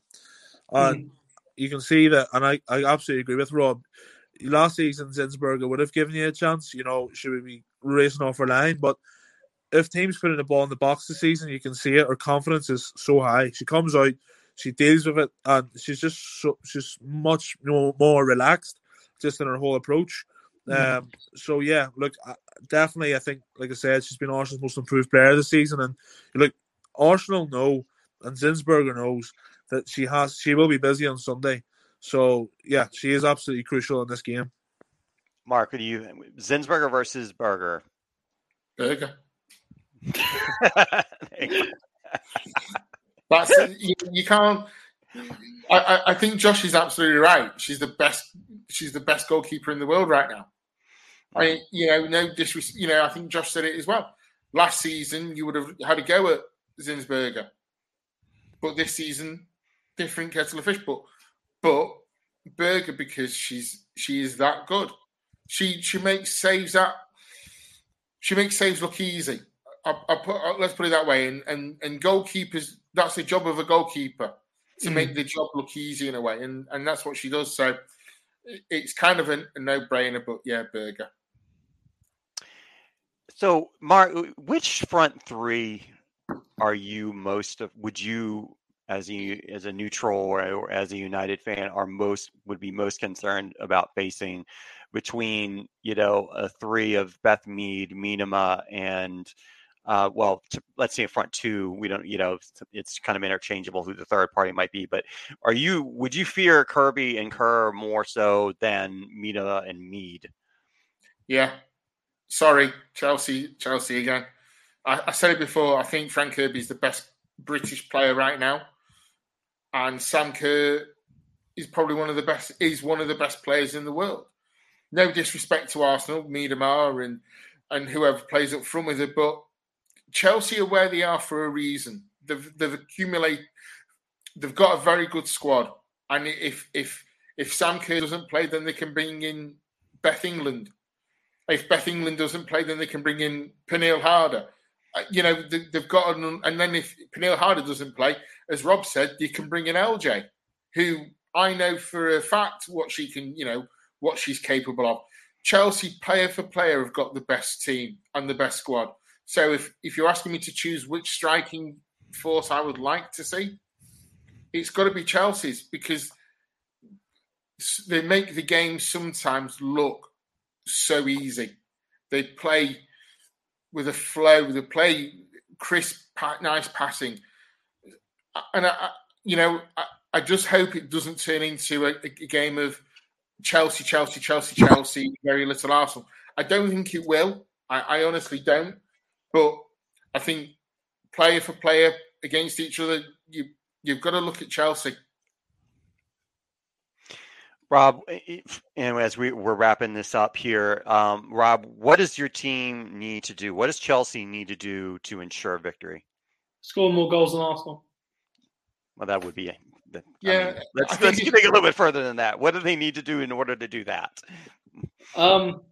and mm. You can see that, and I, I absolutely agree with Rob last season Zinsberger would have given you a chance. You know, should we be racing off our line? But if teams putting the ball in the box this season, you can see it. Her confidence is so high. She comes out, she deals with it, and she's just so, she's much more relaxed just in her whole approach. Mm-hmm. Um, so yeah, look, definitely, I think, like I said, she's been Arsenal's most improved player this season, and look, Arsenal know, and Zinsberger knows that she has, she will be busy on Sunday. So yeah, she is absolutely crucial in this game. Mark, do you Zinsberger versus Berger? Berger. That's you, you can't. I, I think Josh is absolutely right. She's the best. She's the best goalkeeper in the world right now. I mean, you know, no disrespect. You know, I think Josh said it as well. Last season, you would have had a go at Zinsberger, but this season, different kettle of fish. But but Berger because she's she is that good. She she makes saves that she makes saves look easy. I, I put, uh, let's put it that way. And and and goalkeepers, that's the job of a goalkeeper to mm. make the job look easy in a way, and and that's what she does. So it's kind of a, a no brainer. But yeah, Berger. So, Mark, which front three are you most of? Would you as a as a neutral or, or, as a United fan are most would be most concerned about facing between you know a three of Beth Mead, Miedema, and uh, well, to, let's say a front two. We don't, you know, it's, it's, kind of interchangeable who the third party might be. But are you would you fear Kirby and Kerr more so than Miedema and Mead? Yeah, sorry, Chelsea, Chelsea again. I said it before. I think Fran Kirby is the best British player right now and Sam Kerr is probably one of the best. Is one of the best players in the world. No disrespect to Arsenal, Miedema, and and whoever plays up front with it, but Chelsea are where they are for a reason. They've they've accumulated. They've got a very good squad, and if if if Sam Kerr doesn't play, then they can bring in Beth England. If Beth England doesn't play, then they can bring in Pernille Harder. Uh, you know, they've got, an, and then if Pernille Harder doesn't play, as Rob said, you can bring in LJ, who I know for a fact what she can, you know, what she's capable of. Chelsea, player for player, have got the best team and the best squad. So if if you're asking me to choose which striking force I would like to see, it's got to be Chelsea's because they make the game sometimes look so easy. They play with a flow, with a play crisp, nice passing and I, you know, I, I, just hope it doesn't turn into a, a, game of Chelsea, Chelsea, Chelsea, Chelsea, very little Arsenal. I don't think it will. I, I honestly don't. But I think player for player against each other, you you've got to look at Chelsea. Rob, and as we, we're wrapping this up here, um, Rob, what does your team need to do? What does Chelsea need to do to ensure victory? Score more goals than Arsenal. Well, that would be. The, yeah, I mean, let's let's think a little bit further than that. What do they need to do in order to do that? Um,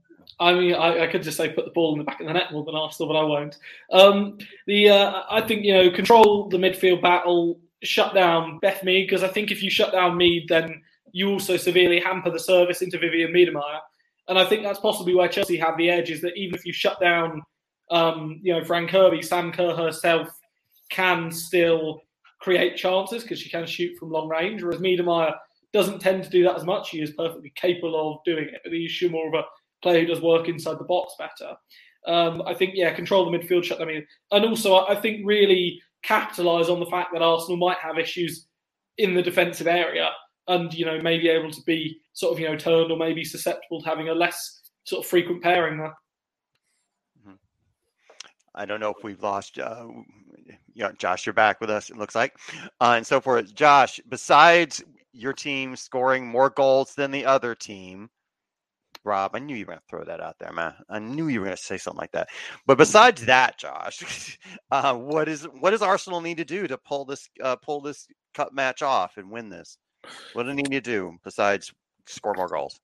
I mean, I, I, could just say put the ball in the back of the net more than Arsenal, but I won't. Um, the uh, I think you know control the midfield battle. shut down Beth Mead because I think if you shut down Mead, then you also severely hamper the service into Vivianne Miedema. And I think that's possibly where Chelsea have the edge is that even if you shut down, um, you know, Fran Kirby, Sam Kerr herself can still create chances because she can shoot from long range, whereas Miedema doesn't tend to do that as much. She is perfectly capable of doing it, but she's more of a player who does work inside the box better. Um, I think, yeah, control the midfield, shut them in. And also, I think really capitalise on the fact that Arsenal might have issues in the defensive area and, you know, maybe able to be sort of, you know, turned or maybe susceptible to having a less sort of frequent pairing there. Mm-hmm. I don't know if we've lost. Uh, you Josh, you're back with us. It looks like, uh, and so forth. Josh, besides your team scoring more goals than the other team, Rob, I knew you were going to throw that out there, man. I knew you were going to say something like that. But besides that, Josh, uh, what is what does Arsenal need to do to pull this uh, pull this cup match off and win this? What do they need to do besides score more goals?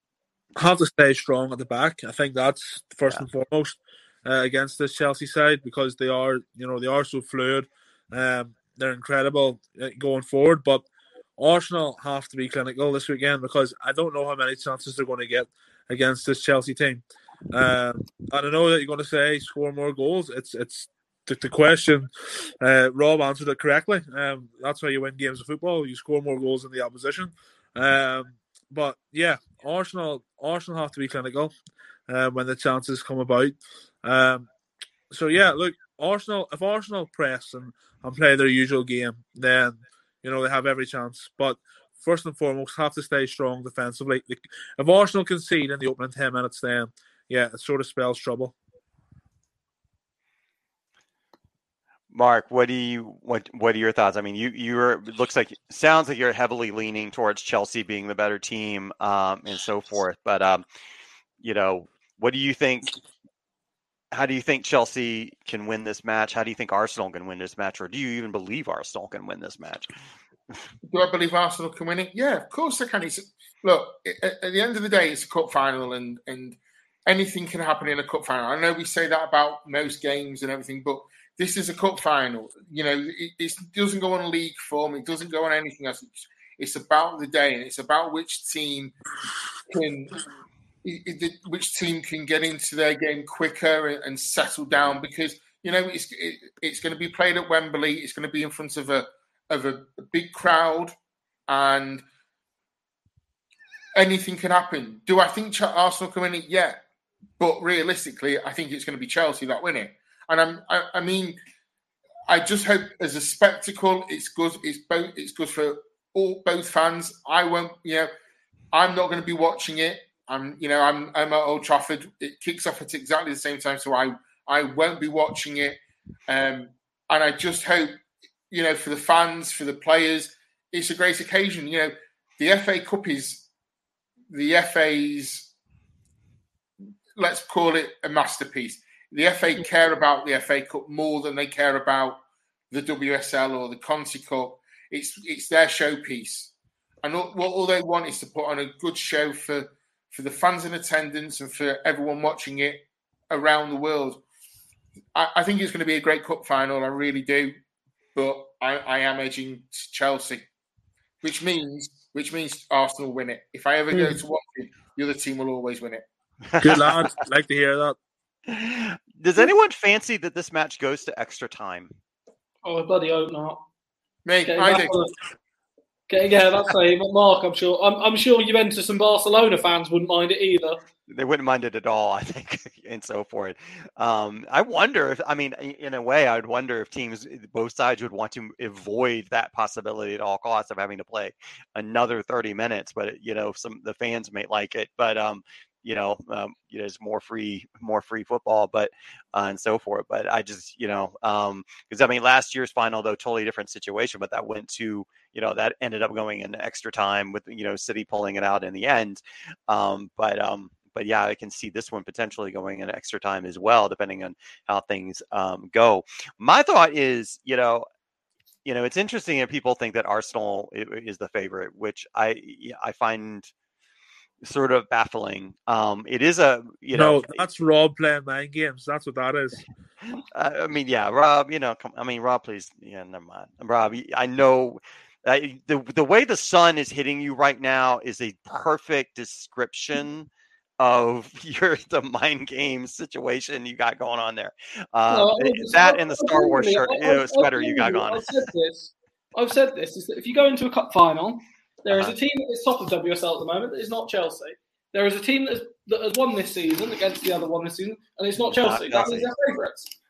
Have to stay strong at the back. I think that's first yeah. and foremost uh, against this Chelsea side because they are, you know, they are so fluid. Um, they're incredible uh, going forward, but Arsenal have to be clinical this weekend because I don't know how many chances they're going to get against this Chelsea team. Um, and I know that you're going to say score more goals. It's it's the, the question. Uh, Rob answered it correctly. Um, that's how you win games of football. You score more goals than the opposition. Um, but yeah, Arsenal Arsenal have to be clinical uh, when the chances come about. Um, so yeah, look, Arsenal. If Arsenal press and, and play their usual game, then you know they have every chance. But first and foremost, have to stay strong defensively. If Arsenal concede in the opening 10 minutes, then yeah, it sort of spells trouble. Mark, what do you what what are your thoughts? I mean, you you're looks like sounds like you're heavily leaning towards Chelsea being the better team um, and so forth. But um, you know, what do you think? How do you think Chelsea can win this match? How do you think Arsenal can win this match, or do you even believe Arsenal can win this match? Do I believe Arsenal can win it? Yeah, of course they can. It's, look, at, the end of the day, it's a cup final, and and anything can happen in a cup final. I know we say that about most games and everything, but this is a cup final. You know, it, it doesn't go on league form. It doesn't go on anything else. It's, it's about the day, and it's about which team can which team can get into their game quicker and settle down because you know it's it, it's going to be played at Wembley. It's going to be in front of a of a, big crowd, and anything can happen. Do I think Arsenal can win it? Yeah, but realistically, I think it's going to be Chelsea that win it. And I'm, I, I mean, I just hope as a spectacle, it's good. It's both. It's good for all both fans. I won't. You know, I'm not going to be watching it. I'm. You know, I'm. I'm at Old Trafford. It kicks off at exactly the same time, so I. I won't be watching it. Um, and I just hope you know, for the fans, for the players, it's a great occasion. You know, the FA Cup is the FA's, let's call it a masterpiece. The FA care about the FA Cup more than they care about the WSL or the Conti Cup. It's it's their showpiece, and all, all they want is to put on a good show for for the fans in attendance and for everyone watching it around the world. I, I think it's going to be a great cup final. I really do but I, I am edging Chelsea, which means which means Arsenal win it. If I ever go hmm. to watch it, the other team will always win it. Good lad, like to hear that. Does anyone fancy that this match goes to extra time? Oh, I bloody hope not. Me, I do. Yeah, that's a Mark. I'm sure. I'm, I'm sure Juventus and Barcelona fans wouldn't mind it either. They wouldn't mind it at all, I think, and so forth. Um, I wonder if, I mean, in a way, I would wonder if teams, both sides, would want to avoid that possibility at all costs of having to play another 30 minutes. But you know, some the fans may like it, but um, you know, um, you know, more free, more free football, but uh, and so forth. But I just, you know, because um, I mean, last year's final though, totally different situation, but that went to, you know, that ended up going in extra time with you know City pulling it out in the end. Um, but um, but yeah, I can see this one potentially going in extra time as well, depending on how things um, go. My thought is, you know, you know, it's interesting that people think that Arsenal is the favorite, which I I find sort of baffling. Um, it is a you know no, that's Rob playing mind games. That's what that is. I mean, yeah, Rob. You know, come, I mean, Rob, please. Yeah, never mind, Rob. I know uh, the the way the sun is hitting you right now is a perfect description of your the mind game situation you got going on there. Um, no, that and the Star Wars shirt, I, I, sweater you got on. I've said this. I've said this is that if you go into a cup final, there is uh-huh. a team that is top of WSL at the moment that is not Chelsea. There is a team that has, that has won this season against the other one this season, and it's not Chelsea. Not that means they're favourites.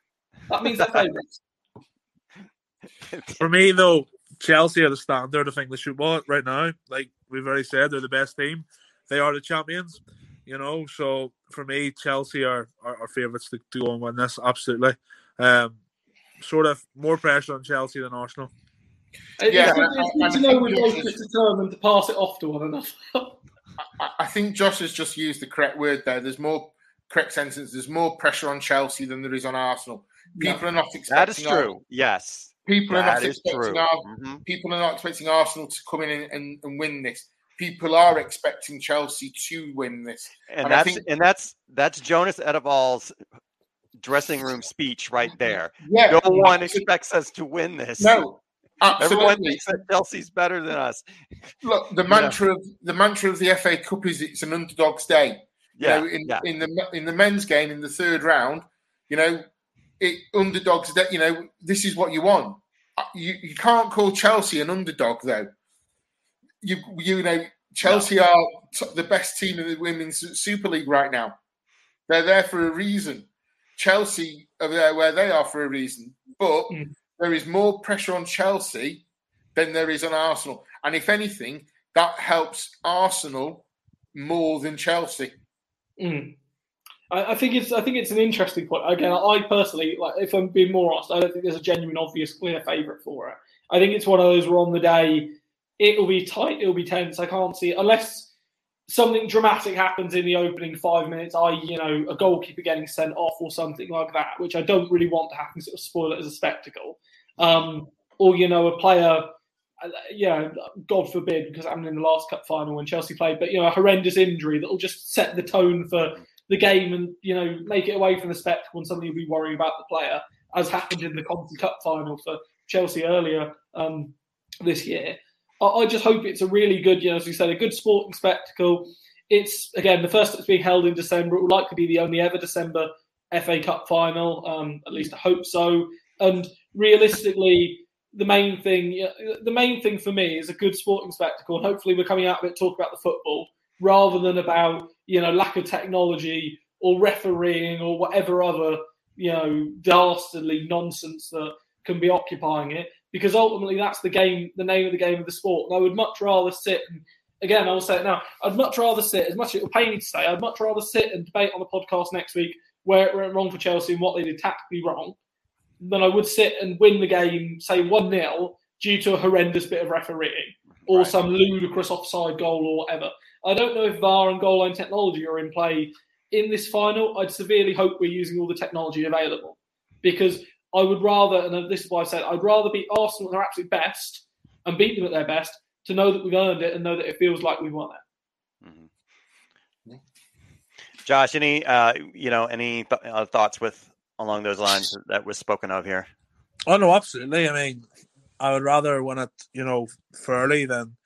That means they're favourites. For me, though, Chelsea are the standard of English football right now. Like we've already said, they're the best team. They are the champions. You know, so for me, Chelsea are are, are favourites to, to go and win this. Absolutely. Um, sort of more pressure on Chelsea than Arsenal. Yeah, it's, know we're both determined to pass it off to one another. I, I think Josh has just used the correct word there. There's more correct sentence. There's more pressure on Chelsea than there is on Arsenal. People yeah. are not expecting. That is true. Arsenal. Yes. People that are not expecting. Ar- mm-hmm. People are not expecting Arsenal to come in and, and, and, win this. People are expecting Chelsea to win this. And, and that's think- and that's that's Jonas Eidevall's dressing room speech right there. Yeah, no one expects us to win this. No, Absolutely. Everyone thinks that Chelsea's better than us. Look, the mantra yeah. of the mantra of the FA Cup is it's an underdog's day. Yeah, you know, in, yeah. in the in the men's game in the third round, you know, it underdogs that you know this is what you want. Uh, you you can't call Chelsea an underdog though. You you know Chelsea no. are t- the best team in the women's Super League right now. They're there for a reason. Chelsea are there where they are for a reason, but. Mm there is more pressure on Chelsea than there is on Arsenal. And if anything, that helps Arsenal more than Chelsea. Mm. I, I, think it's I think it's an interesting point. Again, I personally like if I'm being more honest, I don't think there's a genuine, obvious, clear favourite for it. I think it's one of those where on the day it'll be tight, it'll be tense. I can't see unless something dramatic happens in the opening five minutes, I you know a goalkeeper getting sent off or something like that, which I don't really want to happen. Because it'll spoil it as a spectacle um, or you know a player, uh, yeah, God forbid, because I'm in the last cup final when Chelsea played, but you know a horrendous injury that will just set the tone for the game and you know make it away from the spectacle and suddenly you'll be worrying about the player, as happened in the Conti Cup final for Chelsea earlier um, this year. I, I just hope it's a really good, you know, as you said, a good sporting spectacle. It's again the first that's being held in December. It will likely be the only ever December FA Cup final. Um, at least I hope so. And realistically, the main thing, the main thing for me is a good sporting spectacle, and hopefully we're coming out of it talk about the football rather than about you know lack of technology or refereeing or whatever other you know dastardly nonsense that can be occupying it. Because ultimately, that's the game, the name of the game of the sport. And I would much rather sit and again, I will say it now. I'd much rather sit, as much as it will pay me to say, I'd much rather sit and debate on the podcast next week where it went wrong for Chelsea and what they did tactically wrong, than I would sit and win the game, say 1 0, due to a horrendous bit of refereeing or right. some ludicrous offside goal or whatever. I don't know if VAR and goal line technology are in play in this final. I'd severely hope we're using all the technology available because I would rather, and this is why I said, I'd rather beat Arsenal at their absolute best and beat them at their best to know that we've earned it and know that it feels like we won it. Mm-hmm. Josh, any uh, you know any th- uh, thoughts with along those lines that was spoken of here. Oh no, absolutely. I mean, I would rather win it, you know, fairly than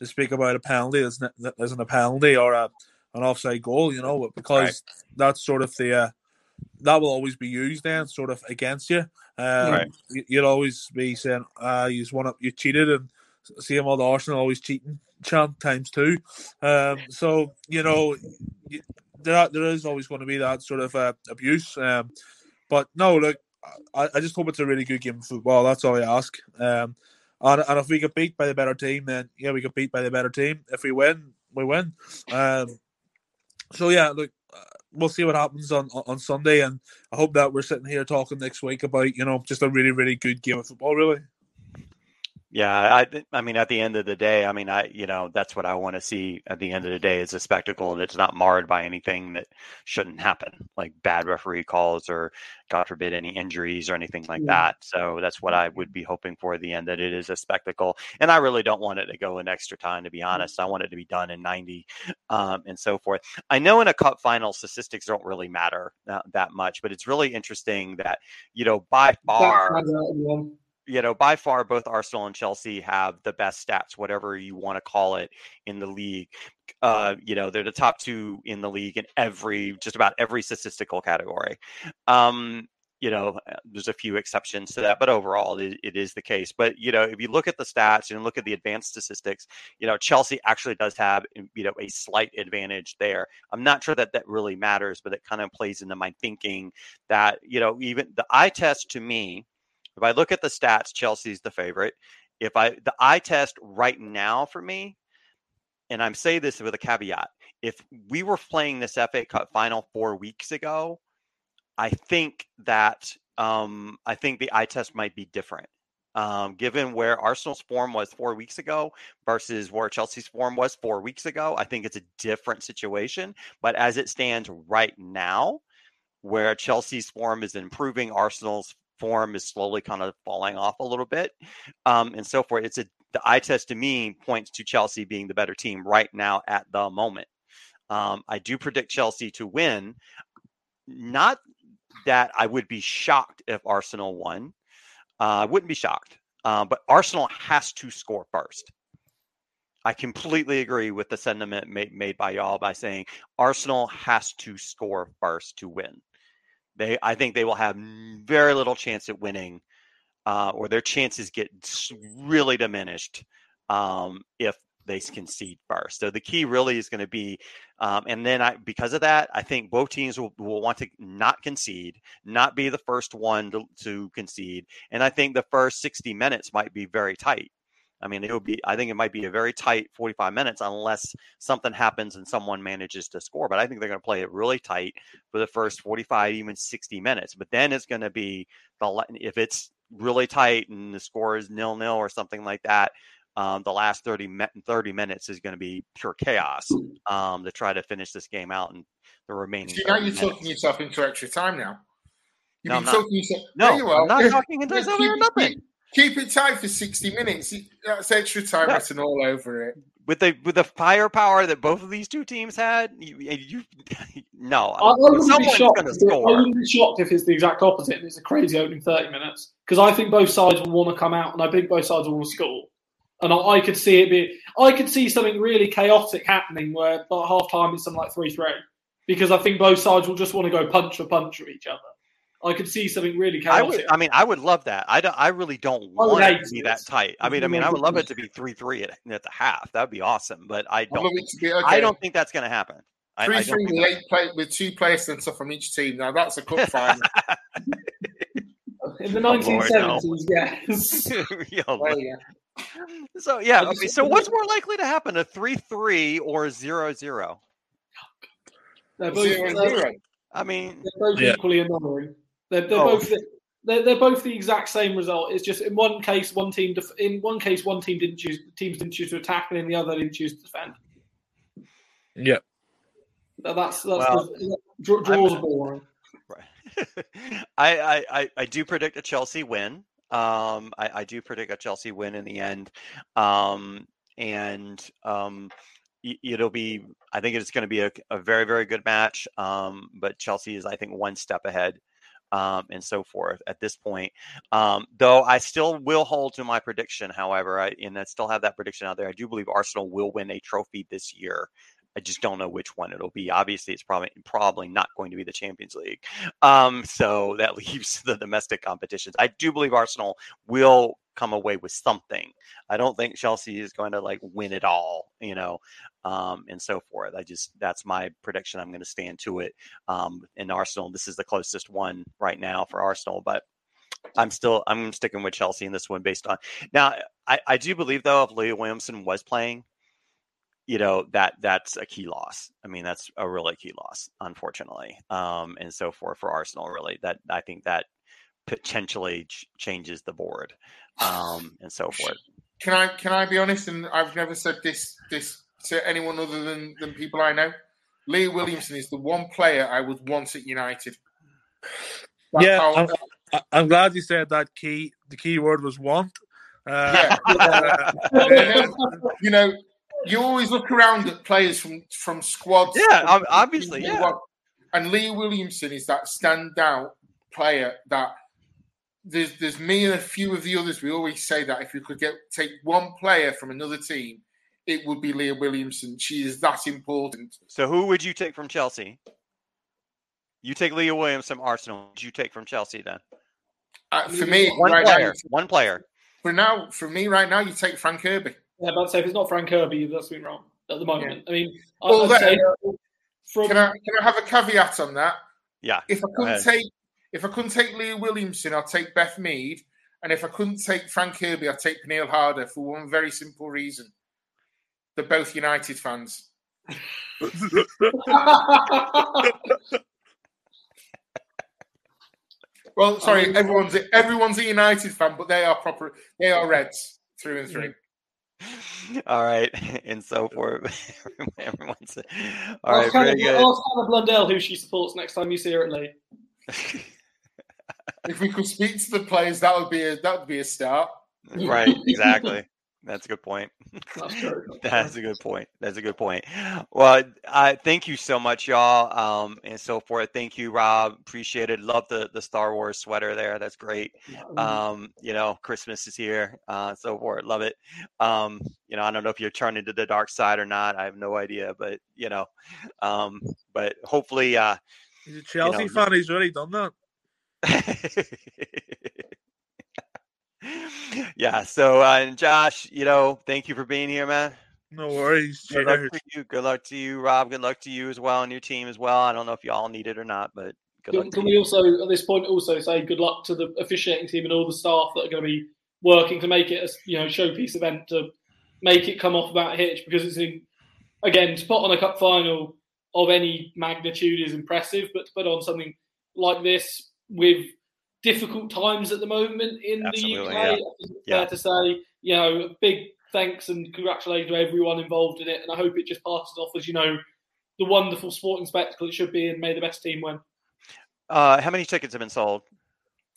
to speak about a penalty that isn't a penalty or a an offside goal, you know, because right. that's sort of the uh, that will always be used then, sort of against you. Um, right. You'll always be saying, "Ah, you just won up, you cheated," and see him all the Arsenal always cheating chant times two. Um, so you know, there there is always going to be that sort of uh, abuse. Um, but no, look, I, I just hope it's a really good game of football. That's all I ask. Um, and, and if we get beat by the better team, then yeah, we get beat by the better team. If we win, we win. Um, so yeah, look, uh, we'll see what happens on on Sunday, and I hope that we're sitting here talking next week about you know just a really really good game of football, really. Yeah, I, I mean, at the end of the day, I mean, I, you know, that's what I want to see at the end of the day is a spectacle that's not marred by anything that shouldn't happen, like bad referee calls or, God forbid, any injuries or anything like yeah. that. So that's what I would be hoping for at the end that it is a spectacle. And I really don't want it to go in extra time, to be honest. I want it to be done in 90 um, and so forth. I know in a cup final, statistics don't really matter that, that much, but it's really interesting that, you know, by far you know, by far, both Arsenal and Chelsea have the best stats, whatever you want to call it, in the league. Uh, you know, they're the top two in the league in every, just about every statistical category. Um, you know, uh, there's a few exceptions to that, but overall, it, it is the case. But you know, if you look at the stats and look at the advanced statistics, you know, Chelsea actually does have you know a slight advantage there. I'm not sure that that really matters, but it kind of plays into my thinking that you know, even the eye test to me if I look at the stats, Chelsea's the favorite. If I the eye test right now for me, and I'm saying this with a caveat, if we were playing this FA Cup final four weeks ago, I think that um, I think the eye test might be different. Um, given where Arsenal's form was four weeks ago versus where Chelsea's form was four weeks ago, I think it's a different situation. But as it stands right now, where Chelsea's form is improving, Arsenal's form is slowly kind of falling off a little bit, um, and so forth. It's a the eye test to me points to Chelsea being the better team right now at the moment. Um, I do predict Chelsea to win. Not that I would be shocked if Arsenal won. Uh, I wouldn't be shocked, uh, but Arsenal has to score first. I completely agree with the sentiment made, made by y'all by saying Arsenal has to score first to win. They, I think they will have very little chance at winning, uh, or their chances get really diminished um, if they concede first. So the key really is going to be, um, and then I, because of that, I think both teams will, will want to not concede, not be the first one to, to concede, and I think the first 60 minutes might be very tight. I mean, it would be, I think it might be a very tight 45 minutes unless something happens and someone manages to score. But I think they're going to play it really tight for the first 45, even 60 minutes. But then it's going to be the, if it's really tight and the score is nil nil or something like that, um, the last 30, 30 minutes is going to be pure chaos um, to try to finish this game out and the remaining. See, now you're talking yourself into extra time now. You've no, been talking yourself. No, you I'm not talking into nothing. Keep it tight for 60 minutes. That's extra time yeah. written all over it. With the with the firepower that both of these two teams had, you, you no, I, I wouldn't be shocked. If, I wouldn't be shocked if it's the exact opposite. and It's a crazy opening thirty minutes because I think both sides will want to come out, and I think both sides will want to score. And I, I, could see it be, I could see something really chaotic happening where at half time it's something like three three because I think both sides will just want to go punch for punch with each other. I could see something really chaotic. I would. I mean, I would love that. I don't. I really don't want it to be that tight. I mean, I mean, I would love it to be three three at, at the half. That would be awesome. But I don't. Think, okay. I don't think that's going to happen. Three I, I three with eight play, with two players and stuff from each team. Now that's a cup final. In the 1970s, yes. oh, yeah. So yeah, okay, so what's more likely to happen, a three-three or a zero-zero? Oh, they're both, zero, uh, zero. I mean, they're both yeah. equally annoying. They're, they're oh. both they're, they're both the exact same result. It's just in one case, one team def- in one case, one team didn't choose teams didn't choose to attack, and in the other, didn't choose to defend. Yeah, that's that's well, the, draws are boring. Right. I, I I do predict a Chelsea win. Um, I, I do predict a Chelsea win in the end. Um, and um, it'll be i think it's going to be a, a, very very good match um, but chelsea is i think one step ahead um, and so forth at this point. Um, though I still will hold to my prediction, however, I, and I still have that prediction out there. I do believe Arsenal will win a trophy this year. I just don't know which one it'll be. Obviously, it's probably probably not going to be the Champions League. Um, so that leaves the domestic competitions. I do believe Arsenal will come away with something. I don't think Chelsea is going to like win it all, you know, um, and so forth. I just that's my prediction. I'm going to stand to it. Um, in Arsenal, this is the closest one right now for Arsenal, but I'm still I'm sticking with Chelsea in this one based on now. I, I do believe though if Leah Williamson was playing, you know that that's a key loss. I mean that's a really key loss, unfortunately, um, and so forth for Arsenal. Really, that I think that potentially ch- changes the board um, and so forth. can I can I be honest? And I've never said this this to anyone other than than people I know. Leah Williamson is the one player I would want at United. That's yeah, how, I'm, I'm, glad you said that. Key the key word was want. Uh, yeah. you know, you always look around at players from from squads. Yeah, obviously, yeah. And Leah Williamson is that standout player that there's there's me and a few of the others. We always say that if you could get take one player from another team, it would be Leah Williamson. She is that important. So who would you take from Chelsea? You take Leah Williams from Arsenal. Would you take from Chelsea then? Uh, for me, one right player. Now, one player. For now, for me right now, you take Fran Kirby. Yeah, but say if it's not Fran Kirby, that's been wrong at the moment. Yeah. I mean, well, then, say from... can I can I have a caveat on that? Yeah. If I couldn't take if I couldn't take Leah Williamson, I'd take Beth Mead. And if I couldn't take Fran Kirby, I'd take Pernille Harder for one very simple reason. They're both United fans. well, sorry, everyone's everyone's a United fan, but they are proper. They are Reds through and through. All right, and so forth. Everyone's all right. Very good. Ask Hannah Blundell who she supports next time you see her at Leigh. If we could speak to the players, that would be a that would be a start. Right, exactly. That's a good point. That's, a good point. That's a good point. Well, I thank you so much, y'all, um, and so forth. Thank you, Rob. Appreciate it. Love the the Star Wars sweater there. That's great. Um, you know, Christmas is here, uh, so forth. Love it. Um, you know, I don't know if you're turning to the dark side or not. I have no idea, but you know, um, but hopefully, uh, he's a Chelsea you know, fan. He's already done that. yeah. So, uh, Josh, you know, thank you for being here, man. No worries. Good luck to you. Good luck to you, Rob. Good luck to you as well and your team as well. I don't know if you all need it or not, but can, can we also, at this point, also say good luck to the officiating team and all the staff that are going to be working to make it a you know showpiece event to make it come off that hitch because it's in again to put on a cup final of any magnitude is impressive, but to put on something like this with difficult times at the moment in Absolutely, the UK. Yeah. It's fair to say, you know, big thanks and congratulations to everyone involved in it. And I hope it just passes off as, you know, the wonderful sporting spectacle it should be and may the best team win. Uh, how many tickets have been sold?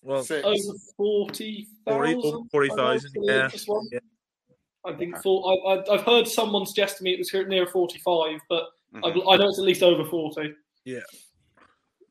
Well, Six. over 40,000. 40,000, yeah. yeah. I think full, I, have heard someone suggest to me it was near 45, but mm-hmm. I, I know it's at least over 40. Yeah.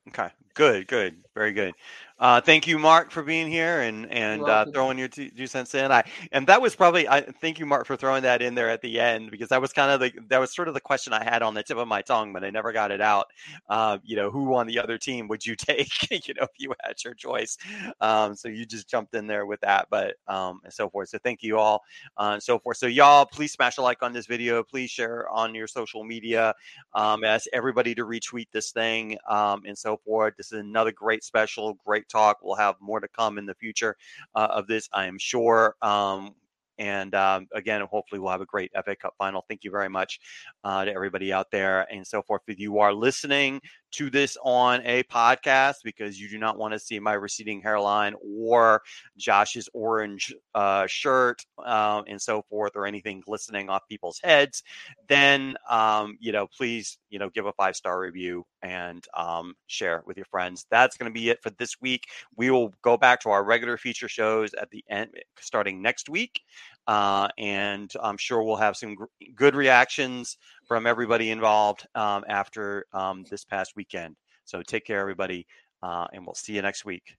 Okay, good, good, very good. Uh, thank you, Mark, for being here and and uh, throwing your two, two, cents in. I and that was probably I thank you, Mark, for throwing that in there at the end because that was kind of the that was sort of the question I had on the tip of my tongue, but I never got it out. Uh, you know, who on the other team would you take? you know, if you had your choice. Um, so you just jumped in there with that, but um, and so forth. So thank you all uh, and so forth. So y'all, please smash a like on this video. Please share on your social media. Um, ask everybody to retweet this thing um, and so forth. This is another great special, great talk. We'll have more to come in the future uh, of this, I am sure. Um, and um, again, hopefully, we'll have a great FA Cup final. Thank you very much uh, to everybody out there and so forth. If you are listening to this on a podcast because you do not want to see my receding hairline or Josh's orange uh, shirt um, and so forth, or anything glistening off people's heads, then um, you know, please, you know, give a five star review and um, share with your friends. That's going to be it for this week. We will go back to our regular feature shows at the end, starting next week. Uh, and I'm sure we'll have some gr- good reactions from everybody involved um, after um, this past weekend. So take care, everybody, uh, and we'll see you next week.